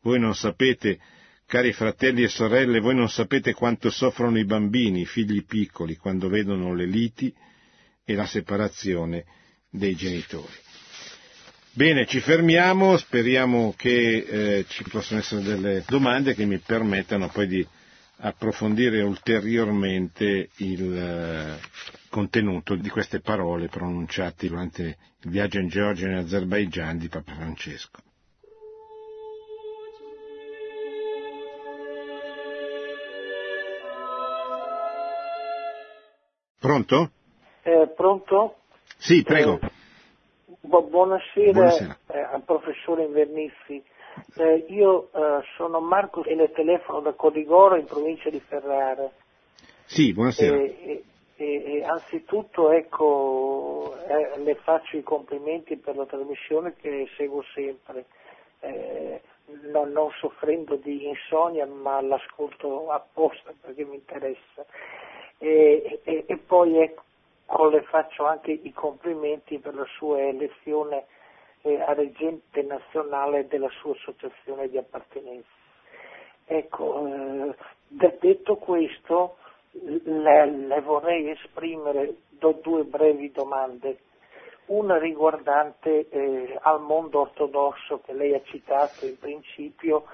Voi non sapete, cari fratelli e sorelle, voi non sapete quanto soffrono i bambini, i figli piccoli, quando vedono le liti e la separazione dei genitori. Bene, ci fermiamo, speriamo che eh, ci possano essere delle domande che mi permettano poi di approfondire ulteriormente il eh, contenuto di queste parole pronunciate durante il viaggio in Georgia e in Azerbaigian di Papa Francesco. Pronto? Eh, pronto? Sì, prego. Eh, bu- buonasera, Buonasera. eh, al professore Invernizzi. Eh, io eh, sono Marco e le telefono da Codigoro in provincia di Ferrara. Sì, buonasera. E, e- e anzitutto ecco, eh, le faccio i complimenti per la trasmissione che seguo sempre, eh, non, non soffrendo di insonnia ma l'ascolto apposta perché mi interessa. E, e- e poi ecco, le faccio anche i complimenti per la sua elezione eh, a reggente nazionale della sua associazione di appartenenza. Ecco, eh, de- detto questo, le, le vorrei esprimere due brevi domande. Una riguardante eh, al mondo ortodosso che lei ha citato in principio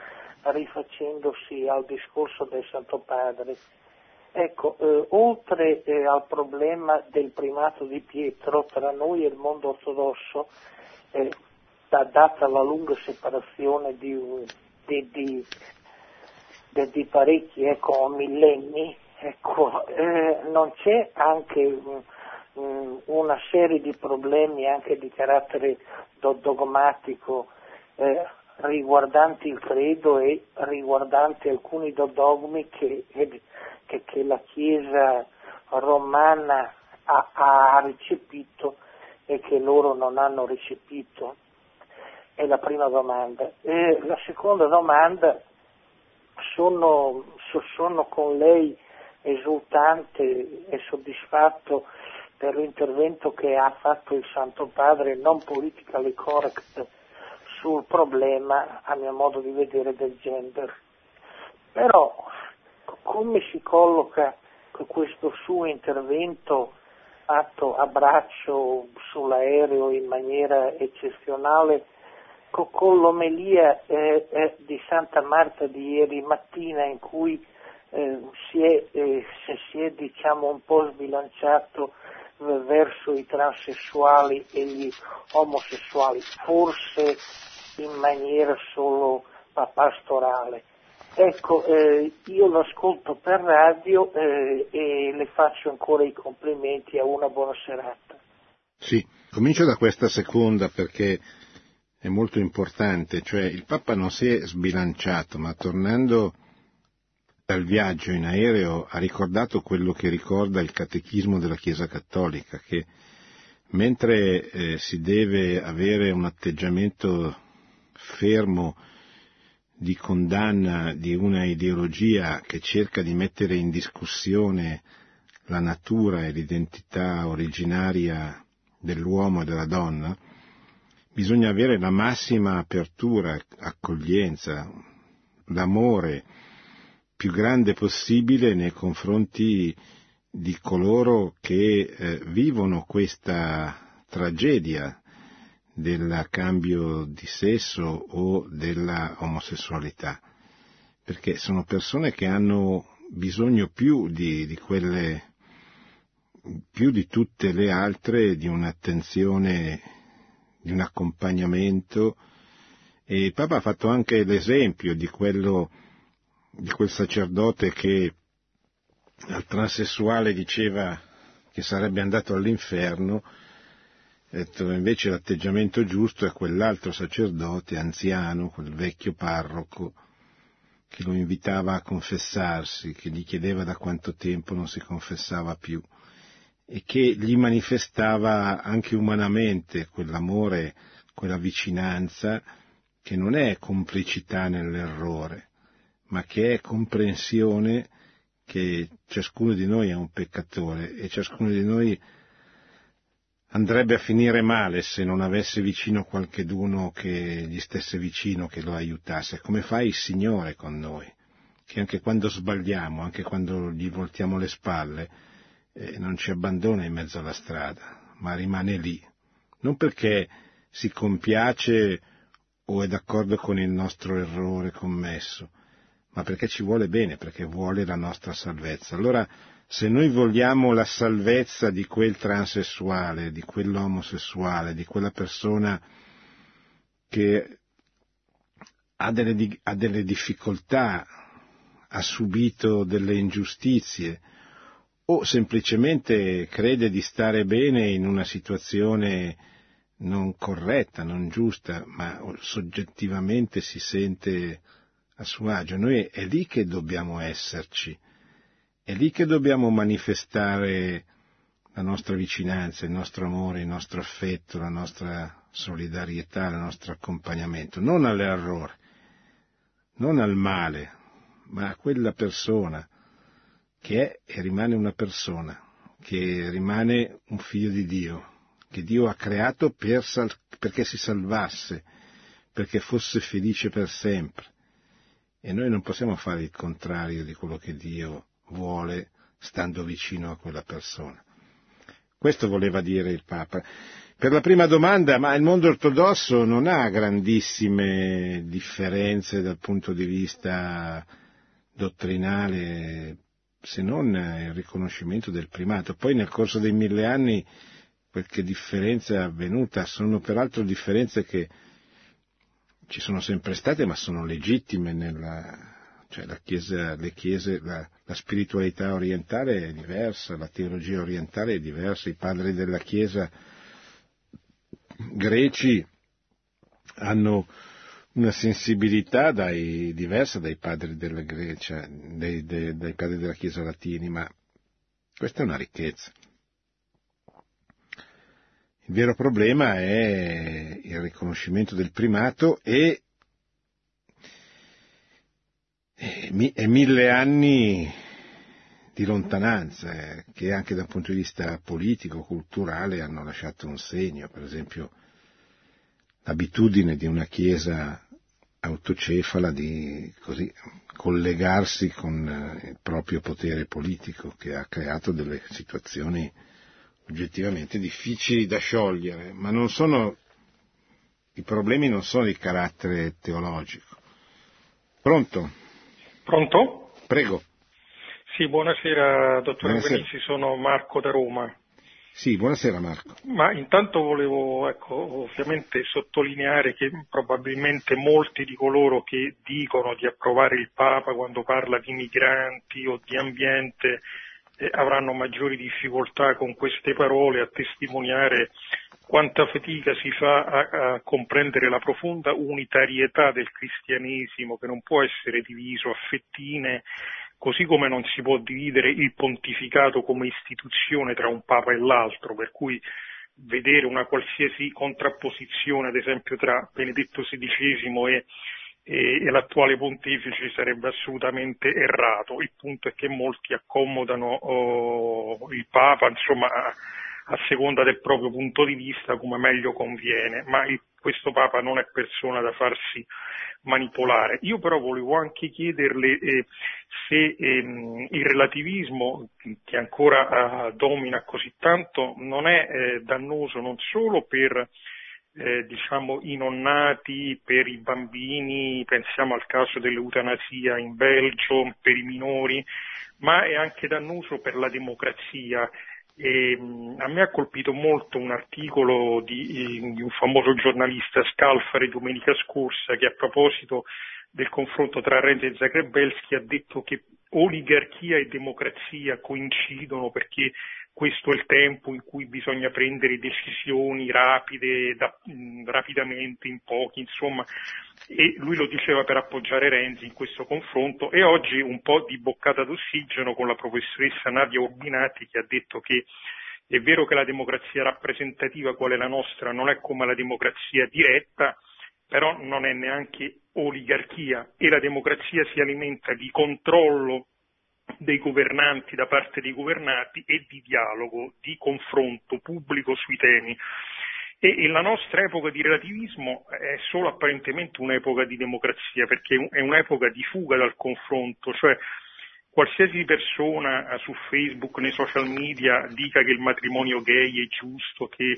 rifacendosi al discorso del Santo Padre. Ecco, eh, oltre eh, al problema del primato di Pietro tra noi e il mondo ortodosso, eh, da- data la lunga separazione di, di- di- di parecchi ecco, millenni, ecco, eh, non c'è anche mm, una serie di problemi anche di carattere do- dogmatico eh, riguardanti il credo e riguardanti alcuni do- dogmi che, che- che la Chiesa romana ha, ha recepito e che loro non hanno recepito? È la prima domanda. E la seconda domanda, sono, so- sono con lei esultante e soddisfatto per l'intervento che ha fatto il Santo Padre non politically correct sul problema, a mio modo di vedere, del gender. Però come si colloca questo suo intervento fatto a braccio sull'aereo in maniera eccezionale co- con l'omelia eh, eh, di Santa Marta di ieri mattina in cui eh, si è, eh, si è diciamo un po' sbilanciato verso i transessuali e gli omosessuali, forse in maniera solo pa- pastorale. Ecco, eh, io lo ascolto per radio eh, e le faccio ancora i complimenti a una buona serata. Sì, comincio da questa seconda perché è molto importante, cioè il Papa non si è sbilanciato, ma tornando dal viaggio in aereo ha ricordato quello che ricorda il catechismo della Chiesa Cattolica, che mentre eh, si deve avere un atteggiamento fermo di condanna di una ideologia che cerca di mettere in discussione la natura e l'identità originaria dell'uomo e della donna, bisogna avere la massima apertura, accoglienza, l'amore più grande possibile nei confronti di coloro che eh, vivono questa tragedia del cambio di sesso o della omosessualità, perché sono persone che hanno bisogno più di, di quelle più di tutte le altre di un'attenzione, di un accompagnamento. E il Papa ha fatto anche l'esempio di quello, di quel sacerdote che al transessuale diceva che sarebbe andato all'inferno, detto invece l'atteggiamento giusto è quell'altro sacerdote anziano, quel vecchio parroco, che lo invitava a confessarsi, che gli chiedeva da quanto tempo non si confessava più e che gli manifestava anche umanamente quell'amore, quella vicinanza che non è complicità nell'errore, ma che è comprensione che ciascuno di noi è un peccatore e ciascuno di noi andrebbe a finire male se non avesse vicino qualcheduno che gli stesse vicino, che lo aiutasse, come fa il Signore con noi, che anche quando sbagliamo, anche quando gli voltiamo le spalle, eh, non ci abbandona in mezzo alla strada, ma rimane lì, non perché si compiace o è d'accordo con il nostro errore commesso, ma perché ci vuole bene, perché vuole la nostra salvezza. Allora, se noi vogliamo la salvezza di quel transessuale, di quell'omosessuale, di quella persona che ha delle, ha delle difficoltà, ha subito delle ingiustizie, o semplicemente crede di stare bene in una situazione non corretta, non giusta, ma soggettivamente si sente a suo agio. Noi è lì che dobbiamo esserci è lì che dobbiamo manifestare la nostra vicinanza, il nostro amore, il nostro affetto, la nostra solidarietà, il nostro accompagnamento, non all'errore, non al male, ma a quella persona che è e rimane una persona, che rimane un figlio di Dio, che Dio ha creato per sal- perché si salvasse, perché fosse felice per sempre. E noi non possiamo fare il contrario di quello che Dio vuole stando vicino a quella persona. Questo voleva dire il Papa. Per la prima domanda, ma il mondo ortodosso non ha grandissime differenze dal punto di vista dottrinale, se non il riconoscimento del primato. Poi nel corso dei mille anni qualche differenza è avvenuta, sono peraltro differenze che ci sono sempre state, ma sono legittime nella, cioè la chiesa, le chiese, la, la, spiritualità orientale è diversa, la teologia orientale è diversa, i padri della chiesa greci hanno una sensibilità dai, diversa dai padri della Grecia, dai, dai, dai padri della chiesa latini, ma questa è una ricchezza. Il vero problema è il riconoscimento del primato e e mille anni di lontananza eh, che anche dal punto di vista politico, culturale hanno lasciato un segno, per esempio l'abitudine di una Chiesa autocefala di così, collegarsi con eh, il proprio potere politico che ha creato delle situazioni oggettivamente difficili da sciogliere, ma non sono, i problemi non sono di carattere teologico. Pronto? Pronto? Prego. Sì, buonasera dottore Buonasera. sono Marco da Roma. Sì, buonasera Marco. Ma intanto volevo, ecco, ovviamente sottolineare che probabilmente molti di coloro che dicono di approvare il Papa quando parla di migranti o di ambiente eh, avranno maggiori difficoltà con queste parole a testimoniare quanta fatica si fa a, a, comprendere la profonda unitarietà del cristianesimo che non può essere diviso a fettine, così come non si può dividere il pontificato come istituzione tra un papa e l'altro, per cui vedere una qualsiasi contrapposizione, ad esempio, tra Benedetto XVI e, e, e l'attuale pontefice sarebbe assolutamente errato. Il punto è che molti accomodano oh, il Papa, insomma, a seconda del proprio punto di vista come meglio conviene, ma il, questo Papa non è persona da farsi manipolare. Io però volevo anche chiederle eh, se ehm, il relativismo che ancora eh, domina così tanto non è eh, dannoso non solo per eh, diciamo, i non nati, per i bambini, pensiamo al caso dell'eutanasia in Belgio, per i minori, ma è anche dannoso per la democrazia. E, a me ha colpito molto un articolo di, di, un famoso giornalista Scalfari domenica scorsa che a proposito del confronto tra Renzi e Zagrebelski ha detto che oligarchia e democrazia coincidono perché questo è il tempo in cui bisogna prendere decisioni rapide, da, mh, rapidamente, in pochi, insomma, e lui lo diceva per appoggiare Renzi in questo confronto. E oggi un po' di boccata d'ossigeno con la professoressa Nadia Urbinati che ha detto che è vero che la democrazia rappresentativa, quale la nostra, non è come la democrazia diretta, però non è neanche oligarchia. E la democrazia si alimenta di controllo dei governanti da parte dei governati e di dialogo, di confronto pubblico sui temi. E, la nostra epoca di relativismo è solo apparentemente un'epoca di democrazia, perché è un'epoca di fuga dal confronto, cioè qualsiasi persona eh, su Facebook, nei social media dica che il matrimonio gay è giusto, che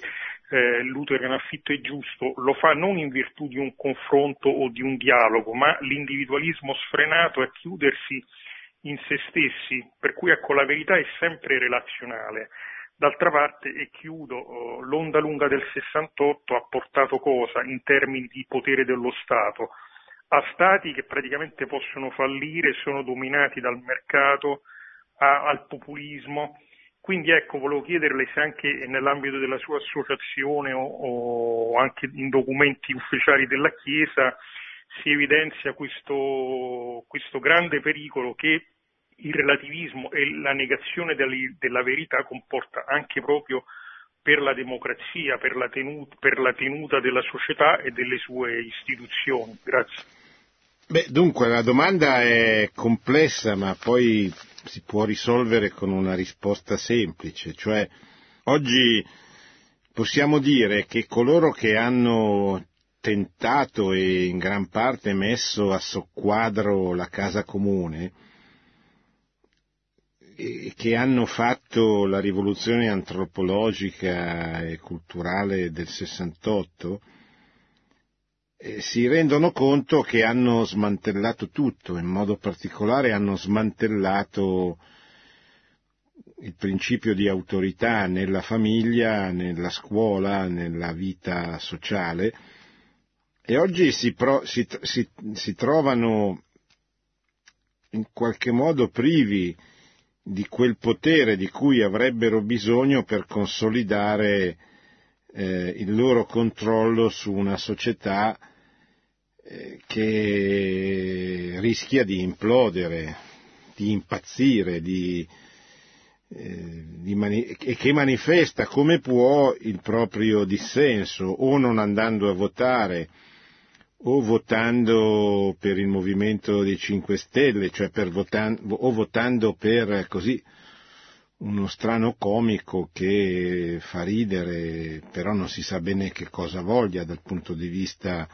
eh, l'utero in affitto è giusto, lo fa non in virtù di un confronto o di un dialogo, ma l'individualismo sfrenato è chiudersi in se stessi, per cui ecco la verità è sempre relazionale. D'altra parte, e chiudo, oh, l'onda lunga del 68 ha portato cosa in termini di potere dello Stato? A stati che praticamente possono fallire, sono dominati dal mercato, a, al populismo. Quindi ecco, volevo chiederle se anche nell'ambito della sua associazione o, o anche in documenti ufficiali della Chiesa si evidenzia questo, questo grande pericolo che il relativismo e la negazione della verità comporta anche proprio per la democrazia, per la, tenuta, per la tenuta della società e delle sue istituzioni. Grazie. Beh, dunque la domanda è complessa, ma poi si può risolvere con una risposta semplice, cioè oggi possiamo dire che coloro che hanno tentato e in gran parte messo a soqquadro la casa comune che hanno fatto la rivoluzione antropologica e culturale del 68 eh, si rendono conto che hanno smantellato tutto, in modo particolare hanno smantellato il principio di autorità nella famiglia, nella scuola, nella vita sociale. E oggi si, pro, si, si, si trovano in qualche modo privi di quel potere di cui avrebbero bisogno per consolidare eh, il loro controllo su una società eh, che rischia di implodere, di impazzire, di, eh, mani- e che manifesta come può il proprio dissenso o non andando a votare o votando per il movimento dei 5 Stelle, cioè votan- o votando per così uno strano comico che fa ridere, però non si sa bene che cosa voglia dal punto di vista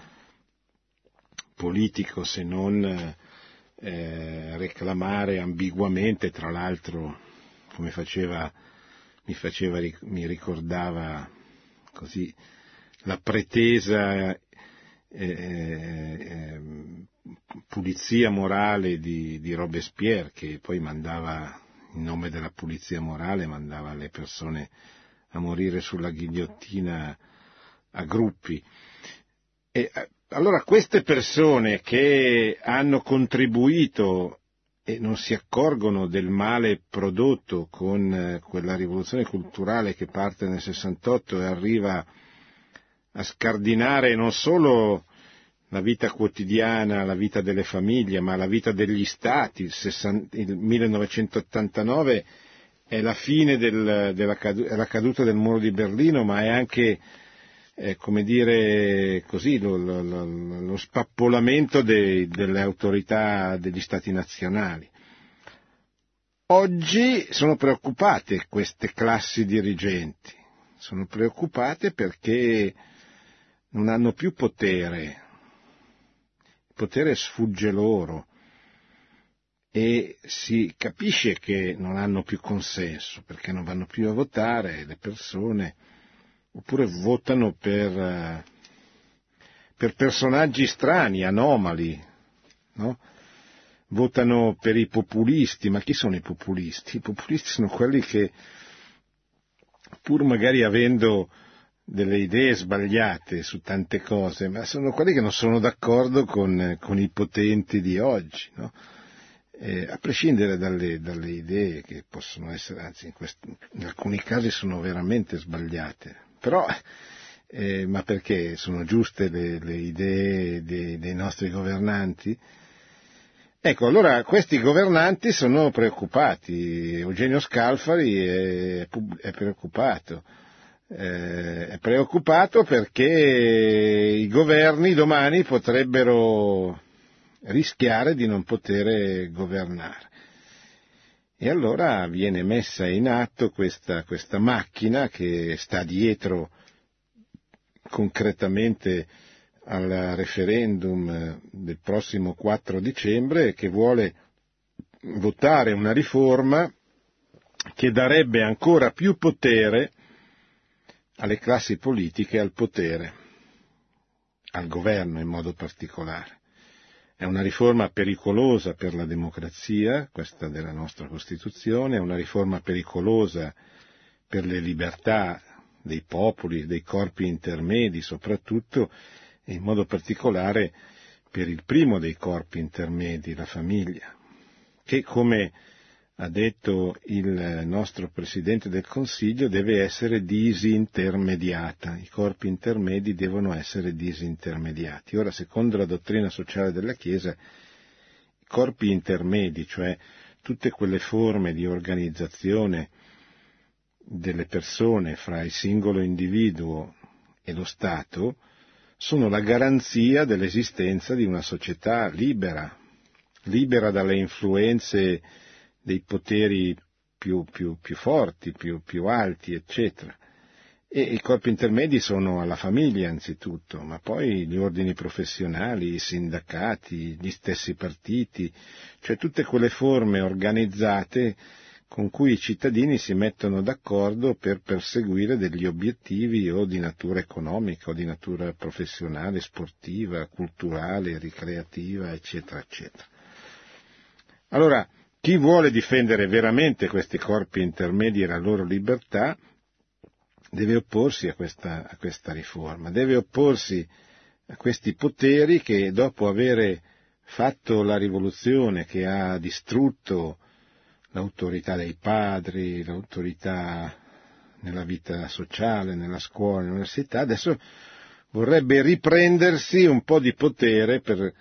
politico se non eh, reclamare ambiguamente, tra l'altro, come faceva, mi, faceva, mi ricordava così, la pretesa eh, ehm, pulizia morale di, di Robespierre che poi mandava in nome della pulizia morale mandava le persone a morire sulla ghigliottina a gruppi. E, eh, allora queste persone che hanno contribuito e non si accorgono del male prodotto con eh, quella rivoluzione culturale che parte nel 68 e arriva a scardinare non solo la vita quotidiana, la vita delle famiglie, ma la vita degli stati. Il, 60, il 1989 è la fine del, della la caduta del muro di Berlino, ma è anche, eh, come dire così, lo, lo, lo, lo spappolamento dei, delle autorità degli stati nazionali. Oggi sono preoccupate queste classi dirigenti, sono preoccupate perché non hanno più potere, il potere sfugge loro e si capisce che non hanno più consenso perché non vanno più a votare le persone oppure votano per, per personaggi strani, anomali, no? votano per i populisti, ma chi sono i populisti? I populisti sono quelli che pur magari avendo delle idee sbagliate su tante cose, ma sono quelli che non sono d'accordo con, con i potenti di oggi, no? eh, a prescindere dalle, dalle, idee che possono essere, anzi in, quest, in, alcuni casi sono veramente sbagliate, però, eh, ma perché sono giuste le, le idee dei, dei nostri governanti? Ecco, allora questi governanti sono preoccupati, Eugenio Scalfari è, è preoccupato, eh, è preoccupato perché i governi domani potrebbero rischiare di non poter governare. E allora viene messa in atto questa, questa macchina che sta dietro concretamente al referendum del prossimo 4 dicembre che vuole votare una riforma che darebbe ancora più potere alle classi politiche al potere, al governo in modo particolare. È una riforma pericolosa per la democrazia, questa della nostra Costituzione, è una riforma pericolosa per le libertà dei popoli, dei corpi intermedi soprattutto, e in modo particolare per il primo dei corpi intermedi, la famiglia, che come ha detto il nostro Presidente del Consiglio, deve essere disintermediata. I corpi intermedi devono essere disintermediati. Ora, secondo la dottrina sociale della Chiesa, i corpi intermedi, cioè tutte quelle forme di organizzazione delle persone fra il singolo individuo e lo Stato, sono la garanzia dell'esistenza di una società libera, libera dalle influenze dei poteri più, più, più forti, più, più, alti, eccetera. E i corpi intermedi sono alla famiglia anzitutto, ma poi gli ordini professionali, i sindacati, gli stessi partiti, cioè tutte quelle forme organizzate con cui i cittadini si mettono d'accordo per perseguire degli obiettivi o di natura economica o di natura professionale, sportiva, culturale, ricreativa, eccetera, eccetera. Allora, chi vuole difendere veramente questi corpi intermedi e la loro libertà deve opporsi a questa, a questa riforma, deve opporsi a questi poteri che dopo aver fatto la rivoluzione che ha distrutto l'autorità dei padri, l'autorità nella vita sociale, nella scuola, nell'università, adesso vorrebbe riprendersi un po' di potere per,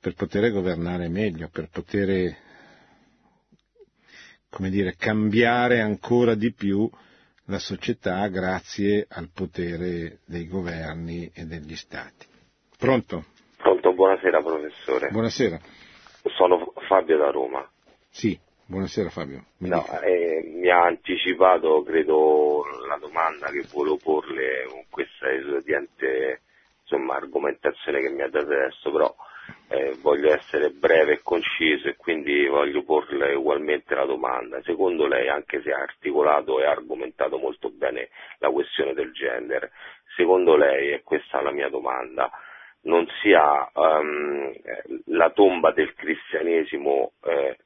per poter governare meglio, per poter come dire, cambiare ancora di più la società grazie al potere dei governi e degli stati. Pronto? Pronto, buonasera professore. Buonasera. Sono Fabio da Roma. Sì, buonasera Fabio. Mi, no, eh, mi ha anticipato, credo, la domanda che volevo porle con questa esordiente insomma, argomentazione che mi ha dato adesso, però eh, voglio essere breve e conciso e quindi voglio porle ugualmente la domanda. Secondo lei, anche se ha articolato e argomentato molto bene la questione del gender, secondo lei, e questa è la mia domanda, non sia um, la tomba del cristianesimo eh,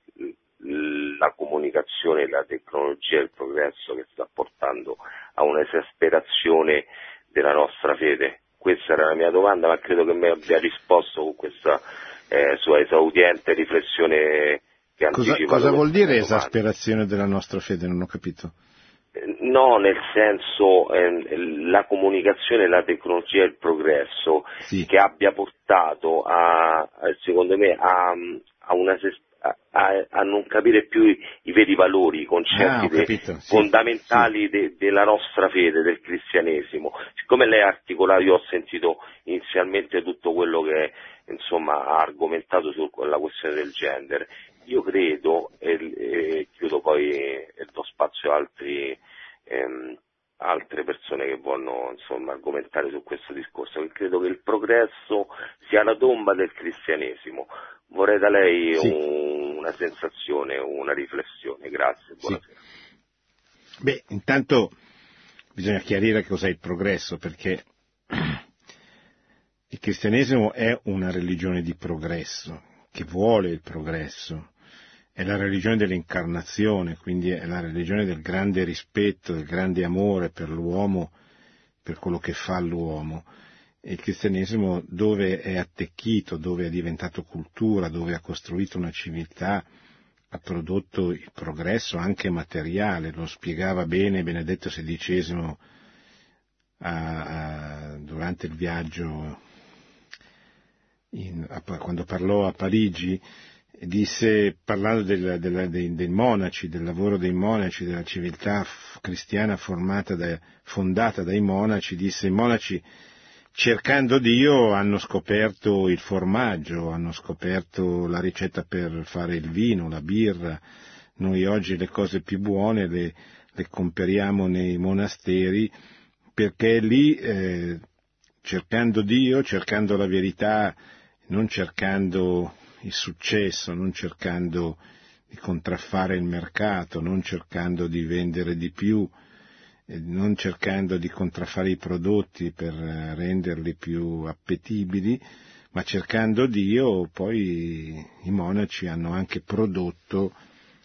la comunicazione, la tecnologia e il progresso che sta portando a un'esasperazione della nostra fede? Questa era la mia domanda, ma credo che mi abbia risposto con questa eh, sua esaudiente riflessione che cosa. Cosa vuol dire esasperazione della nostra fede? Non ho capito. Eh, no, nel senso eh, la comunicazione, la tecnologia e il progresso sì. che abbia portato a, secondo me, a, a una a, a, non capire più i, i veri valori, i concetti ah, de, sì, fondamentali sì. De, della nostra fede, del cristianesimo. Siccome lei ha articolato, io ho sentito inizialmente tutto quello che insomma, ha argomentato sulla questione del gender, io credo, e, e chiudo poi e do spazio a altri, ehm, altre persone che vogliono insomma, argomentare su questo discorso, che credo che il progresso sia la tomba del cristianesimo. Vorrei da lei sì. un, una sensazione, una riflessione. Grazie. Buonasera. Sì. Beh, intanto bisogna chiarire cos'è il progresso, perché il cristianesimo è una religione di progresso, che vuole il progresso, è la religione dell'incarnazione, quindi è la religione del grande rispetto, del grande amore per l'uomo, per quello che fa l'uomo. Il cristianesimo dove è attecchito, dove è diventato cultura, dove ha costruito una civiltà, ha prodotto il progresso anche materiale, lo spiegava bene Benedetto XVI a, a, durante il viaggio in, a, quando parlò a Parigi, disse, parlando del, del, dei, dei, monaci, del lavoro dei monaci, della civiltà cristiana da, fondata dai monaci, disse i monaci cercando Dio hanno scoperto il formaggio, hanno scoperto la ricetta per fare il vino, la birra, Noi oggi le cose più buone le, le comperiamo nei monasteri perché lì, eh, cercando Dio, cercando la verità, non cercando il successo, non cercando di contraffare il mercato, non cercando di vendere di più, eh, non cercando di contraffare i prodotti per renderli più appetibili, ma cercando Dio, poi i monaci hanno anche prodotto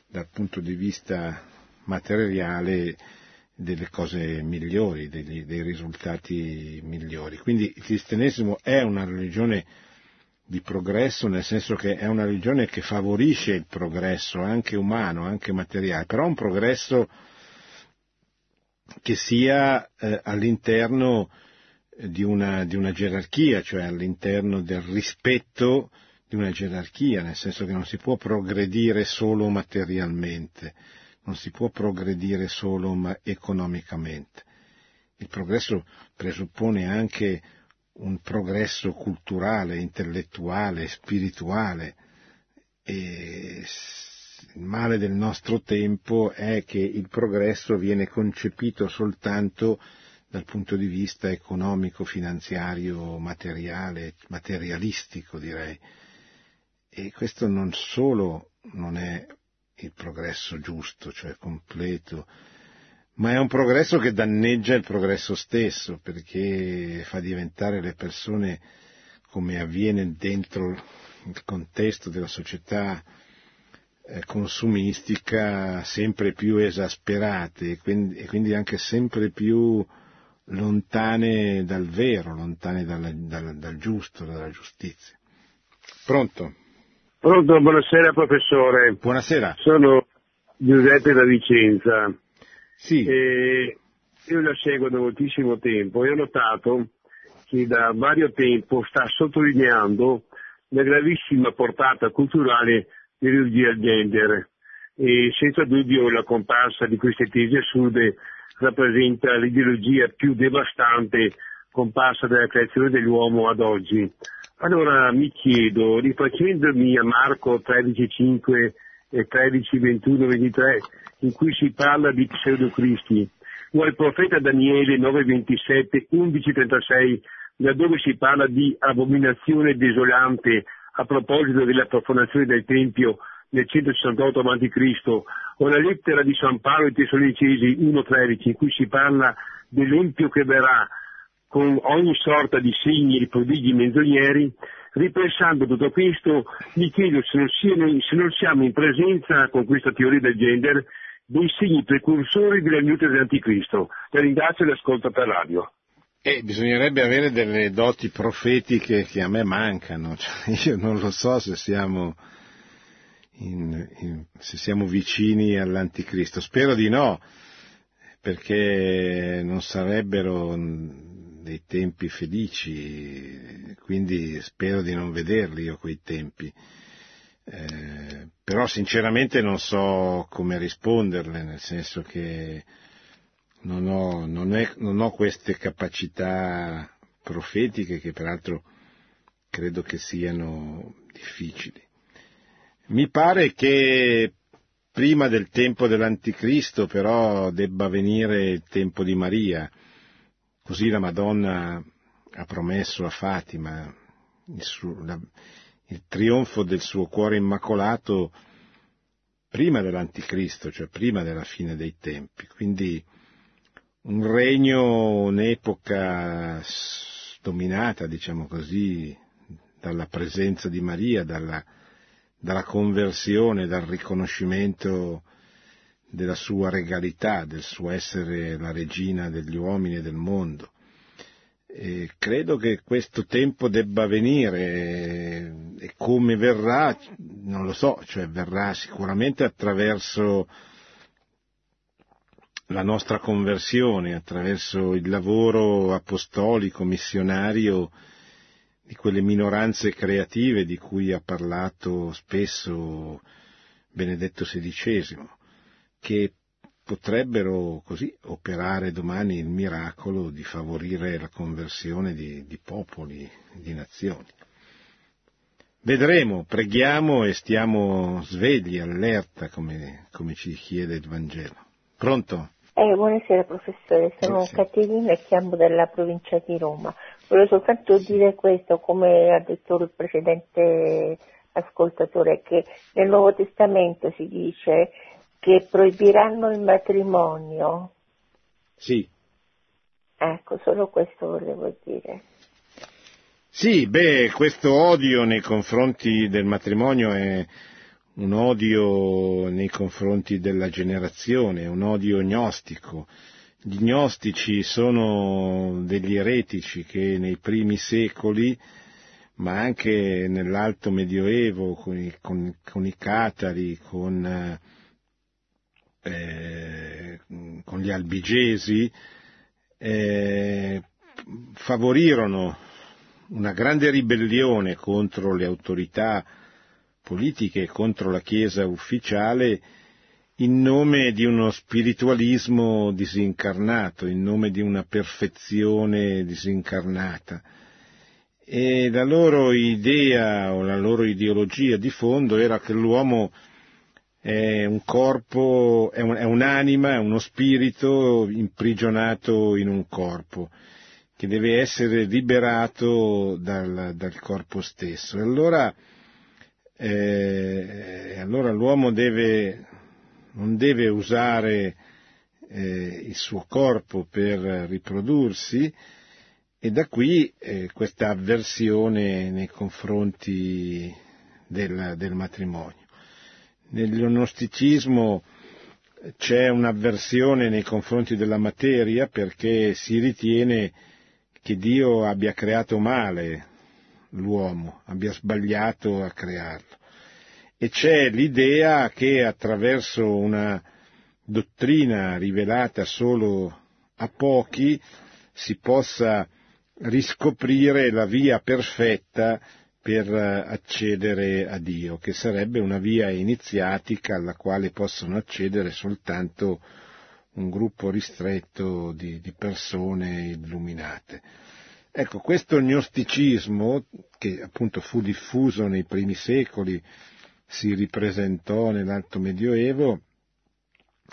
dal punto di vista materiale delle cose migliori, dei risultati migliori. Quindi il cristianesimo è una religione di progresso, nel senso che è una religione che favorisce il progresso anche umano, anche materiale, però un progresso che sia eh, all'interno di una, di una gerarchia, cioè all'interno del rispetto di una gerarchia, nel senso che non si può progredire solo materialmente, non si può progredire solo economicamente. Il progresso presuppone anche un progresso culturale, intellettuale, spirituale e il male del nostro tempo è che il progresso viene concepito soltanto dal punto di vista economico, finanziario, materiale, materialistico direi. E questo non solo non è il progresso giusto, cioè completo, ma è un progresso che danneggia il progresso stesso, perché fa diventare le persone, come avviene dentro il contesto della società eh, consumistica, sempre più esasperate e quindi, e quindi, anche sempre più lontane dal vero, lontane dal, dal, dal giusto, dalla giustizia. Pronto? Pronto, buonasera professore. Buonasera. Sono Giuseppe da Vicenza. Sì. E io la seguo da moltissimo tempo e ho notato che da vario tempo sta sottolineando la gravissima portata culturale dell'ideologia gender e senza dubbio la comparsa di queste tesi assurde rappresenta l'ideologia più devastante comparsa dalla creazione dell'uomo ad oggi. Allora mi chiedo, rifacendomi a Marco 13.5 e 13.21, 23, in cui si parla di pseudocristi, o al profeta Daniele 9.27, 11.36, laddove si parla di abominazione desolante a proposito della profanazione del Tempio nel 168 a.C., o la lettera di San Paolo ai Tessalonicesi 1.13, in cui si parla dell'empio che verrà con ogni sorta di segni e prodigi menzogneri, ripensando tutto questo, mi chiedo se non, siano, se non, siamo in presenza, con questa teoria del gender, dei segni precursori della venuta dell'anticristo. La ringrazio e l'ascolto per radio. Eh, bisognerebbe avere delle doti profetiche che a me mancano, [laughs] cioè, io non lo so se siamo, in, in, se siamo vicini all'anticristo, spero di no, perché non sarebbero dei tempi felici, quindi spero di non vederli io quei tempi. Eh, però sinceramente non so come risponderle, nel senso che non ho, non, è, non ho queste capacità profetiche che peraltro credo che siano difficili. Mi pare che prima del tempo dell'anticristo però debba venire il tempo di Maria, Così la Madonna ha promesso a Fatima il, suo, la, il trionfo del suo cuore immacolato prima dell'anticristo, cioè prima della fine dei tempi. Quindi un regno, un'epoca dominata, diciamo così, dalla presenza di Maria, dalla, dalla conversione, dal riconoscimento della sua regalità, del suo essere la regina degli uomini e del mondo. E credo che questo tempo debba venire e come verrà, non lo so, cioè verrà sicuramente attraverso la nostra conversione, attraverso il lavoro apostolico, missionario di quelle minoranze creative di cui ha parlato spesso Benedetto XVI che potrebbero così operare domani il miracolo di favorire la conversione di, di popoli, di nazioni. Vedremo, preghiamo e stiamo svegli, allerta, come, come ci chiede il Vangelo. Pronto? Eh, buonasera professore, sono Buonasera. Caterina e chiamo dalla provincia di Roma. Volevo soltanto dire questo, come ha detto il precedente ascoltatore, che nel Nuovo Testamento si dice che proibiranno il matrimonio. Sì. Ecco, solo questo volevo dire. Sì, beh, questo odio nei confronti del matrimonio è un odio nei confronti della generazione, un odio gnostico. Gli gnostici sono degli eretici che nei primi secoli, ma anche nell'alto medioevo, con i, con- con i catari, con, eh, con gli albigesi, eh, favorirono una grande ribellione contro le autorità politiche e contro la Chiesa ufficiale in nome di uno spiritualismo disincarnato, in nome di una perfezione disincarnata. E la loro idea o la loro ideologia di fondo era che l'uomo è un corpo, è, un- è un'anima, è uno spirito imprigionato in un corpo che deve essere liberato dal, dal corpo stesso. E allora, eh, allora l'uomo deve, non deve usare eh, il suo corpo per riprodursi e da qui eh, questa avversione nei confronti del, del matrimonio. Nell'onosticismo c'è un'avversione nei confronti della materia perché si ritiene che Dio abbia creato male l'uomo, abbia sbagliato a crearlo. E c'è l'idea che attraverso una dottrina rivelata solo a pochi si possa riscoprire la via perfetta per eh, accedere a Dio, che sarebbe una via iniziatica alla quale possono accedere soltanto un gruppo ristretto di, di persone illuminate. Ecco, questo gnosticismo, che appunto fu diffuso nei primi secoli, si ripresentò nell'Alto Medioevo,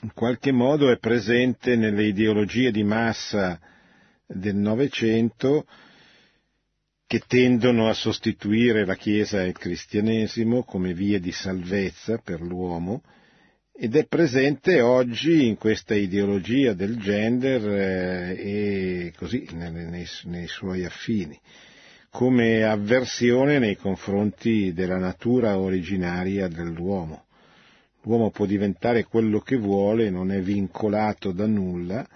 in qualche modo è presente nelle ideologie di massa del Novecento che tendono a sostituire la Chiesa e il cristianesimo come vie di salvezza per l'uomo ed è presente oggi in questa ideologia del gender eh, e così nei, nei- suoi affini, come avversione nei confronti della natura originaria dell'uomo. L'uomo può diventare quello che vuole, non è vincolato da nulla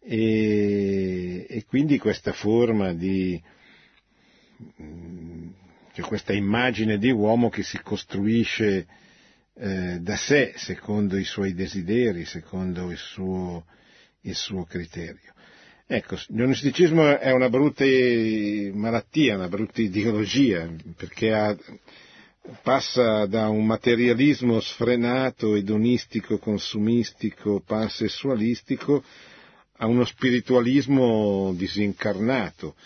e, e quindi questa forma di cioè questa immagine di uomo che si costruisce eh, da sé, secondo i suoi desideri, secondo il suo, il suo criterio. Ecco, l'onisticismo è una brutta malattia, una brutta ideologia, perché ha- passa da un materialismo sfrenato, edonistico, consumistico, pansessualistico, a uno spiritualismo disincarnato.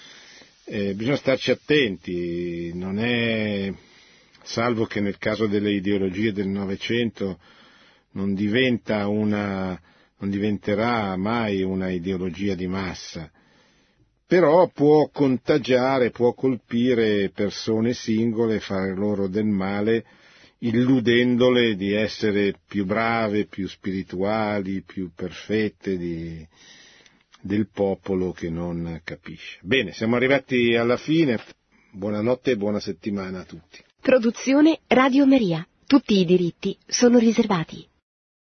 Eh, bisogna starci attenti, non è, salvo che nel caso delle ideologie del Novecento non diventa una, non diventerà mai una ideologia di massa, però può contagiare, può colpire persone singole, fare loro del male, illudendole di essere più brave, più spirituali, più perfette di- del popolo che non capisce. Bene, siamo arrivati alla fine. Buonanotte e buona settimana a tutti. Produzione Radio Maria. Tutti i diritti sono riservati.